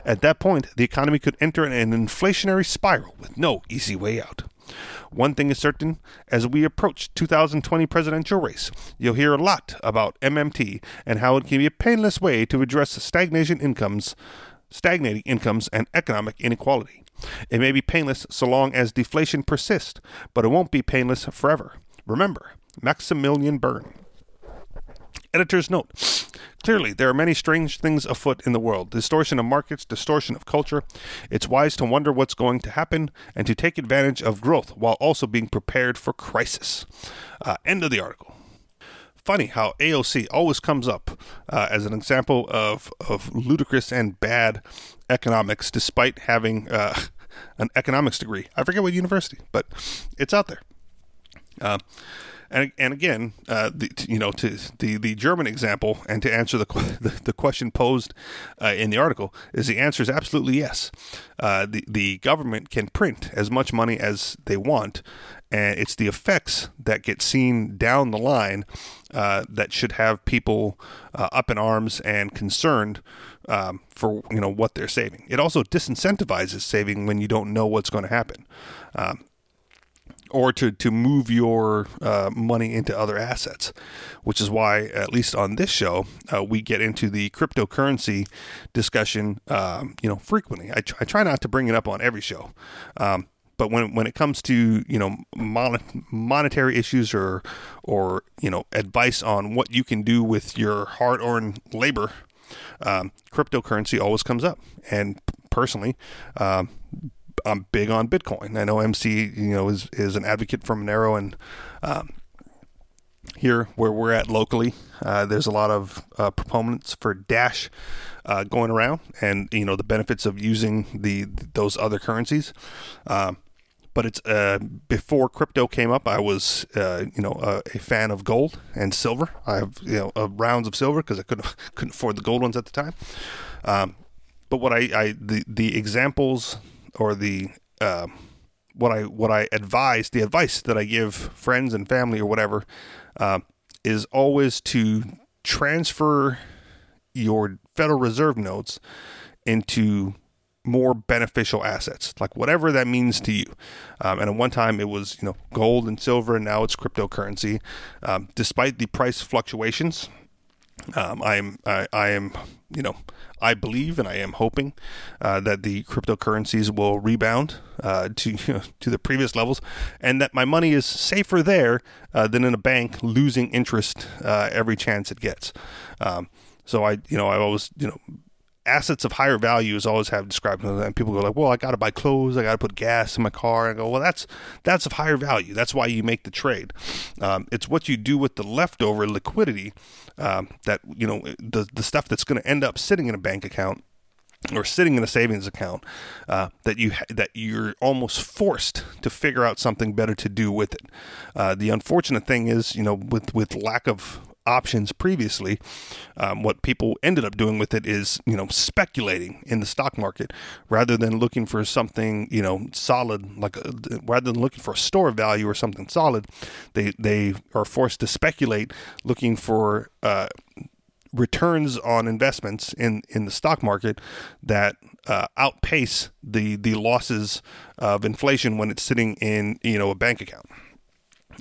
At that point, the economy could enter an inflationary spiral with no easy way out. One thing is certain as we approach 2020 presidential race, you'll hear a lot about MMT and how it can be a painless way to address stagnation incomes, stagnating incomes and economic inequality. It may be painless so long as deflation persists, but it won't be painless forever. Remember, Maximilian Bern. Editor's note Clearly, there are many strange things afoot in the world distortion of markets, distortion of culture. It's wise to wonder what's going to happen and to take advantage of growth while also being prepared for crisis. Uh, end of the article. Funny how AOC always comes up uh, as an example of, of ludicrous and bad economics, despite having uh, an economics degree. I forget what university, but it's out there. And and again, uh, the, you know, to the the German example, and to answer the the, the question posed uh, in the article is the answer is absolutely yes. Uh, the the government can print as much money as they want, and it's the effects that get seen down the line uh, that should have people uh, up in arms and concerned um, for you know what they're saving. It also disincentivizes saving when you don't know what's going to happen. Um, or to, to move your uh, money into other assets, which is why, at least on this show, uh, we get into the cryptocurrency discussion, um, you know, frequently. I, tr- I, try not to bring it up on every show. Um, but when, when it comes to you know mon- monetary issues or or you know advice on what you can do with your hard earned labor, um, cryptocurrency always comes up. And personally, um, I'm big on Bitcoin. I know MC, you know, is is an advocate for Monero, and um, here where we're at locally, uh, there's a lot of uh, proponents for Dash uh, going around, and you know the benefits of using the those other currencies. Um, but it's uh, before crypto came up. I was, uh, you know, a, a, fan of gold and silver. I have, you know, uh, rounds of silver because I couldn't couldn't afford the gold ones at the time. Um, but what I, I the the examples or the uh, what I what I advise, the advice that I give friends and family or whatever, uh, is always to transfer your Federal Reserve notes into more beneficial assets, like whatever that means to you. Um, and at one time it was, you know, gold and silver, and now it's cryptocurrency. Um, despite the price fluctuations, um, I am I, I, am you know I believe and I am hoping uh, that the cryptocurrencies will rebound uh, to you know, to the previous levels, and that my money is safer there uh, than in a bank losing interest uh, every chance it gets. Um, so I you know I always you know assets of higher value is always have described and people go like well i got to buy clothes i got to put gas in my car. And I go well that's that's of higher value. That's why you make the trade. Um, it's what you do with the leftover liquidity um, that you know the the stuff that's going to end up sitting in a bank account or sitting in a savings account uh, that you that you're almost forced to figure out something better to do with it. Uh, the unfortunate thing is, you know, with with lack of options previously, um, what people ended up doing with it is, you know, speculating in the stock market rather than looking for something, you know, solid, like a, uh, rather than looking for a store value or something solid, they they are forced to speculate, looking for uh, returns on investments in, in the stock market that uh, outpace the the losses of inflation when it's sitting in you know a bank account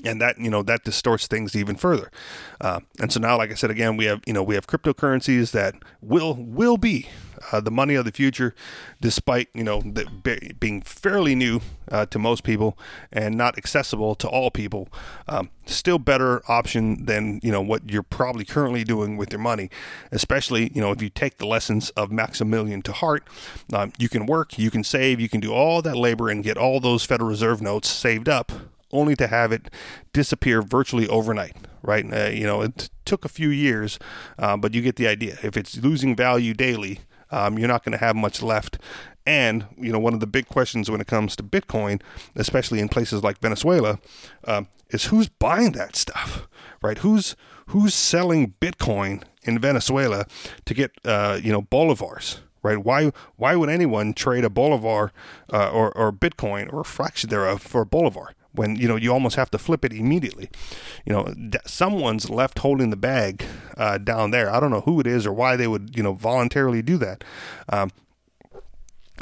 and that you know that distorts things even further uh, and so now like i said again we have you know we have cryptocurrencies that will will be uh, the money of the future, despite you know the, being fairly new uh, to most people and not accessible to all people. Um, still better option than you know what you're probably currently doing with your money, especially you know if you take the lessons of Maximilian to heart. Um, you can work, you can save, you can do all that labor and get all those Federal Reserve notes saved up only to have it disappear virtually overnight, right? Uh, you know, it took a few years, uh, but you get the idea. If it's losing value daily, um, you're not going to have much left. And you know, one of the big questions when it comes to Bitcoin, especially in places like Venezuela, um, is who's buying that stuff, right? Who's who's selling Bitcoin in Venezuela to get uh, you know bolivars, right? Why why would anyone trade a bolivar uh, or or Bitcoin or a fraction thereof for a bolivar? When you know you almost have to flip it immediately. You know, someone's left holding the bag uh, down there. I don't know who it is or why they would you know voluntarily do that. Um,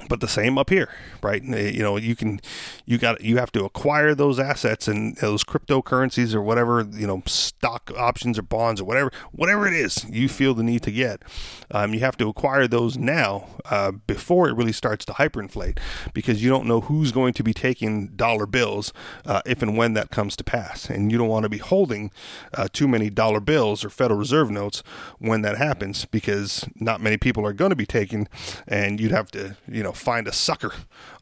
but the same up here right? You know you can you got you have to acquire those assets and those cryptocurrencies or whatever you know stock options or bonds or whatever whatever it is you feel the need to get um, you have to acquire those now uh, before it really starts to hyperinflate because you don't know who's going to be taking dollar bills uh, if and when that comes to pass. And you don't want to be holding uh, too many dollar bills or federal reserve notes when that happens because not many people are going to be taking and you'd have to you know find a sucker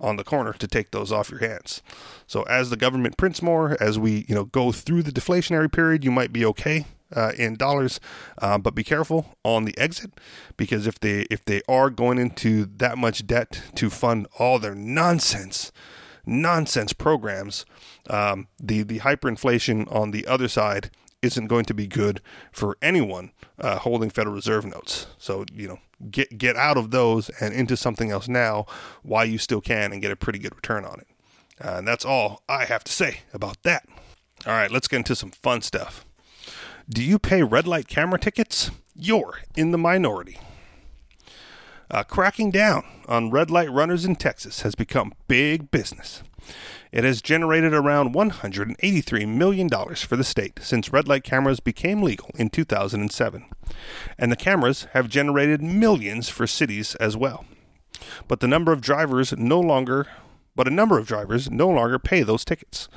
on the corner to take those off your hands. So as the government prints more, as we you know go through the deflationary period, you might be okay uh, in dollars, uh, but be careful on the exit because if they if they are going into that much debt to fund all their nonsense nonsense programs, um, the the hyperinflation on the other side isn't going to be good for anyone uh, holding Federal Reserve notes. So you know, get get out of those and into something else now while you still can and get a pretty good return on it. Uh, and that's all I have to say about that. All right, let's get into some fun stuff. Do you pay red light camera tickets? You're in the minority. Uh, cracking down on red light runners in Texas has become big business. It has generated around $183 million for the state since red light cameras became legal in 2007. And the cameras have generated millions for cities as well. But the number of drivers no longer but a number of drivers no longer pay those tickets.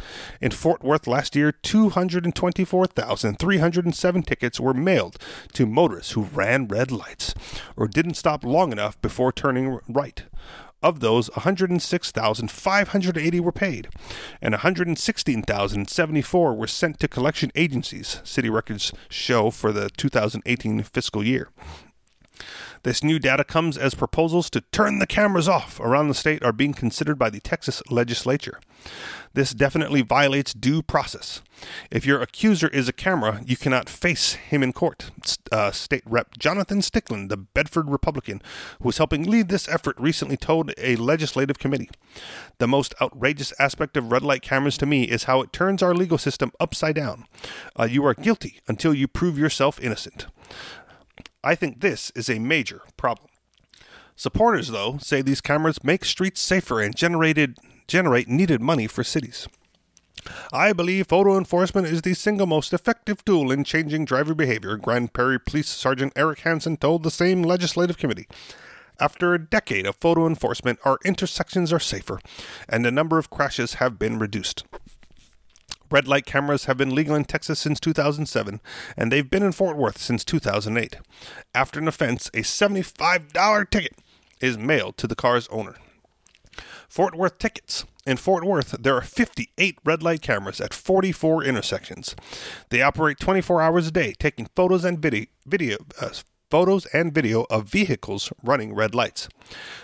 In Fort Worth last year, 224,307 tickets were mailed to motorists who ran red lights or didn't stop long enough before turning right. Of those, 106,580 were paid, and 116,074 were sent to collection agencies, city records show for the 2018 fiscal year. This new data comes as proposals to turn the cameras off around the state are being considered by the Texas legislature. This definitely violates due process. If your accuser is a camera, you cannot face him in court. Uh, State Rep Jonathan Stickland, the Bedford Republican, who was helping lead this effort, recently told a legislative committee. The most outrageous aspect of red light cameras to me is how it turns our legal system upside down. Uh, you are guilty until you prove yourself innocent. I think this is a major problem. Supporters, though, say these cameras make streets safer and generated generate needed money for cities. I believe photo enforcement is the single most effective tool in changing driver behavior, Grand Prairie Police Sergeant Eric Hansen told the same legislative committee. After a decade of photo enforcement, our intersections are safer, and the number of crashes have been reduced. Red light cameras have been legal in Texas since 2007, and they've been in Fort Worth since 2008. After an offense, a $75 ticket is mailed to the car's owner. Fort Worth tickets. In Fort Worth, there are 58 red light cameras at 44 intersections. They operate 24 hours a day, taking photos and video, video uh, photos and video of vehicles running red lights.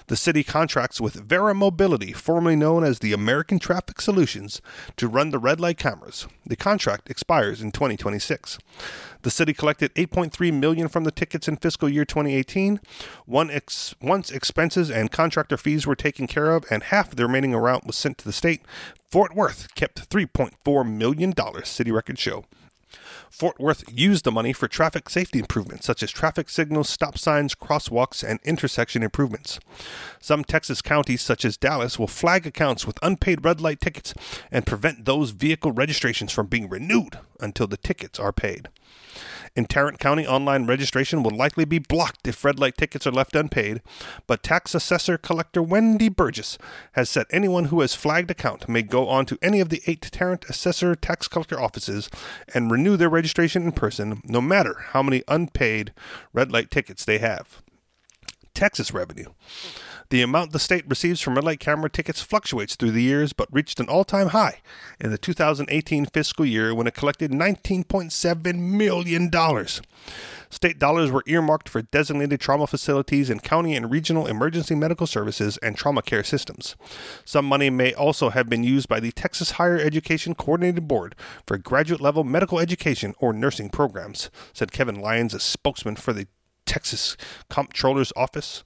The city contracts with Verra Mobility, formerly known as the American Traffic Solutions, to run the red light cameras. The contract expires in 2026. The city collected 8.3 million from the tickets in fiscal year 2018. One ex- once expenses and contractor fees were taken care of, and half of the remaining amount was sent to the state. Fort Worth kept 3.4 million dollars. City records show. Fort Worth used the money for traffic safety improvements, such as traffic signals, stop signs, crosswalks, and intersection improvements. Some Texas counties, such as Dallas, will flag accounts with unpaid red light tickets and prevent those vehicle registrations from being renewed until the tickets are paid. In Tarrant County, online registration will likely be blocked if red light tickets are left unpaid, but tax assessor collector Wendy Burgess has said anyone who has flagged account may go on to any of the eight Tarrant assessor tax collector offices and renew their registration in person, no matter how many unpaid red light tickets they have. Texas revenue. The amount the state receives from red light camera tickets fluctuates through the years, but reached an all time high in the 2018 fiscal year when it collected $19.7 million. State dollars were earmarked for designated trauma facilities and county and regional emergency medical services and trauma care systems. Some money may also have been used by the Texas Higher Education Coordinated Board for graduate level medical education or nursing programs, said Kevin Lyons, a spokesman for the Texas Comptroller's Office.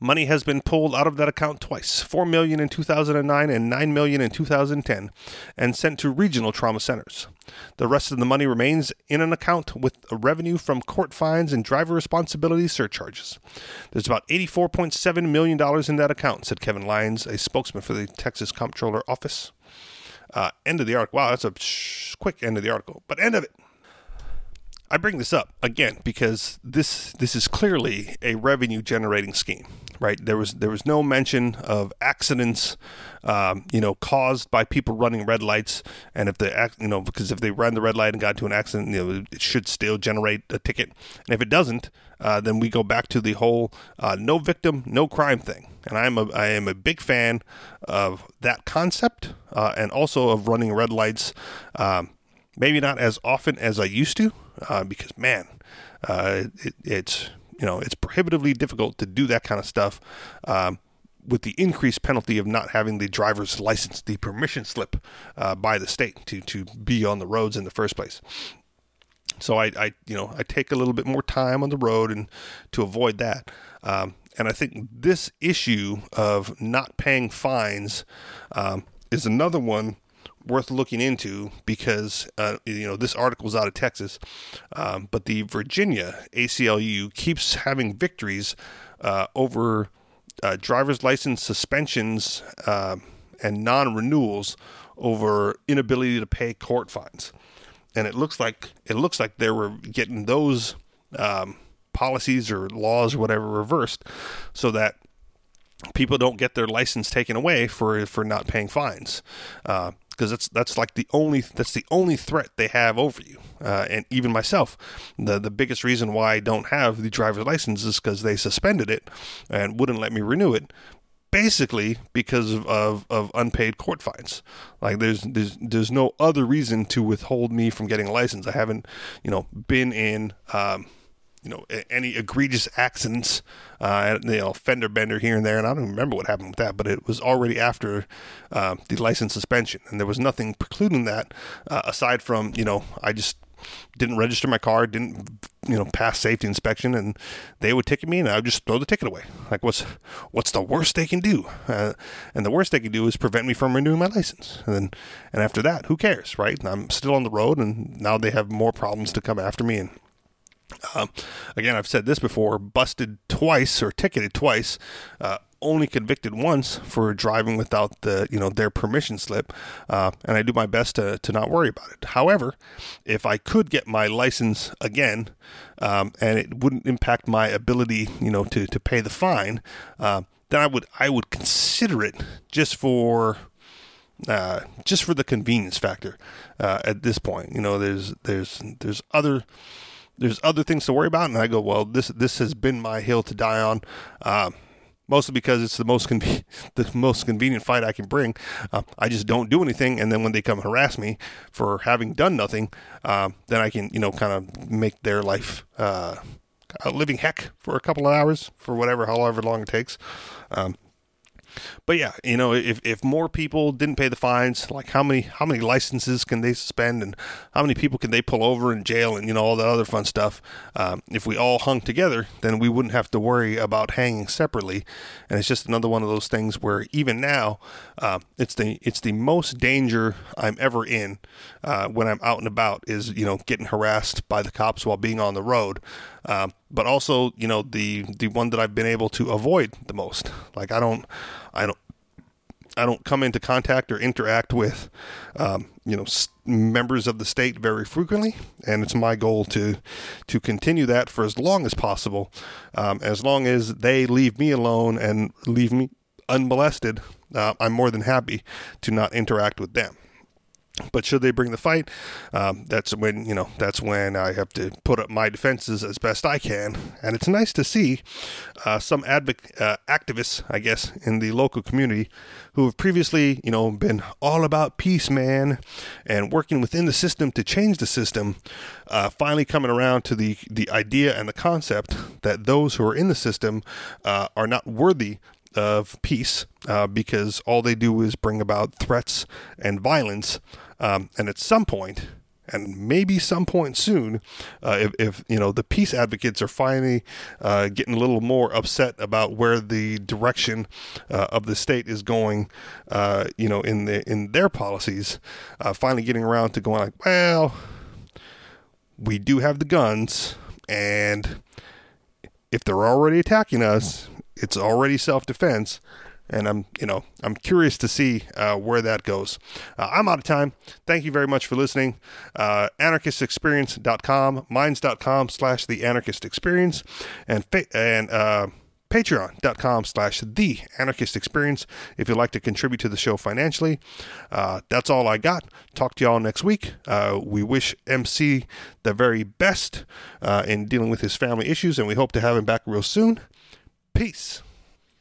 Money has been pulled out of that account twice, 4 million in 2009 and 9 million in 2010, and sent to regional trauma centers. The rest of the money remains in an account with revenue from court fines and driver responsibility surcharges. There's about $84.7 million in that account, said Kevin Lyons, a spokesman for the Texas Comptroller Office. Uh, end of the article. Wow, that's a quick end of the article, but end of it. I bring this up again because this this is clearly a revenue generating scheme, right? There was there was no mention of accidents, um, you know, caused by people running red lights, and if the you know because if they ran the red light and got into an accident, you know, it should still generate a ticket, and if it doesn't, uh, then we go back to the whole uh, no victim, no crime thing. And I'm a I am a big fan of that concept, uh, and also of running red lights. Um, maybe not as often as I used to, uh, because man, uh, it, it's you know it's prohibitively difficult to do that kind of stuff. Um, with the increased penalty of not having the driver's license, the permission slip uh, by the state to to be on the roads in the first place. So I, I, you know, I take a little bit more time on the road and to avoid that. Um, and I think this issue of not paying fines um, is another one worth looking into because uh, you know this article is out of Texas, um, but the Virginia ACLU keeps having victories uh, over uh, driver's license suspensions um, and non-renewals over inability to pay court fines, and it looks like it looks like they were getting those um, policies or laws or whatever reversed, so that people don't get their license taken away for for not paying fines. Uh, because that's that's like the only that's the only threat they have over you. Uh, and even myself, the the biggest reason why I don't have the driver's license is because they suspended it and wouldn't let me renew it. Basically, because of, of, of, unpaid court fines. Like there's there's there's no other reason to withhold me from getting a license. I haven't, you know, been in um, you know any egregious accidents, uh, you know fender bender here and there, and I don't remember what happened with that, but it was already after uh, the license suspension, and there was nothing precluding that uh, aside from you know I just didn't register my car, didn't you know pass safety inspection, and they would ticket me, and I would just throw the ticket away. Like what's what's the worst they can do? Uh, and the worst they can do is prevent me from renewing my license. And then and after that, who cares, right? I'm still on the road, and now they have more problems to come after me, and um, again, I've said this before: busted twice or ticketed twice, uh, only convicted once for driving without the you know their permission slip, uh, and I do my best to to not worry about it. However, if I could get my license again, um, and it wouldn't impact my ability, you know, to to pay the fine, uh, then I would I would consider it just for. Uh, just for the convenience factor uh, at this point, you know, there's there's there's other there's other things to worry about. And I go, well, this this has been my hill to die on. Uh, mostly because it's the most conven- the most convenient fight I can bring. Uh, I just don't do anything, and then when they come harass me for having done nothing, uh, then I can you know kind of make their life kind a living heck for a couple of hours for whatever, however long it takes. Um, but yeah, you know, if, if more people didn't pay the fines, like how many how many licenses can they suspend, and how many people can they pull over in jail, and you know all that other fun stuff. Um, if we all hung together, then we wouldn't have to worry about hanging separately. And it's just another one of those things where even now, uh, it's the it's the most danger I'm ever in uh, when I'm out and about is you know getting harassed by the cops while being on the road. Um, but also, you know, the the one that I've been able to avoid the most. Like I don't, I don't, I don't come into contact or interact with, um, you know, members of the state very frequently, and it's my goal to to continue that for as long as possible, um, as long as they leave me alone and leave me unmolested. Uh, I'm more than happy to not interact with them. But should they bring the fight, um, that's when you know that's when I have to put up my defenses as best I can. And it's nice to see uh, some uh, activists, I guess, in the local community who have previously, you know, been all about peace, man, and working within the system to change the system. Uh, finally, coming around to the the idea and the concept that those who are in the system uh, are not worthy of peace uh, because all they do is bring about threats and violence. Um, and at some point, and maybe some point soon, uh, if, if, you know the peace advocates are finally uh, getting a little more upset about where the direction uh, of the state is going, uh, you know, in the in their policies, uh, finally getting around to going like, well, we do have the guns, and if they're already attacking us, it's already self defense. And I'm, you know, I'm curious to see uh, where that goes. Uh, I'm out of time. Thank you very much for listening. Uh, anarchistexperience.com, minds.com slash the anarchist experience, and, fa- and, uh, patreon.com slash the anarchist experience if you'd like to contribute to the show financially uh, that's all i got talk to y'all next week uh, we wish mc the very best uh, in dealing with his family issues and we hope to have him back real soon Peace.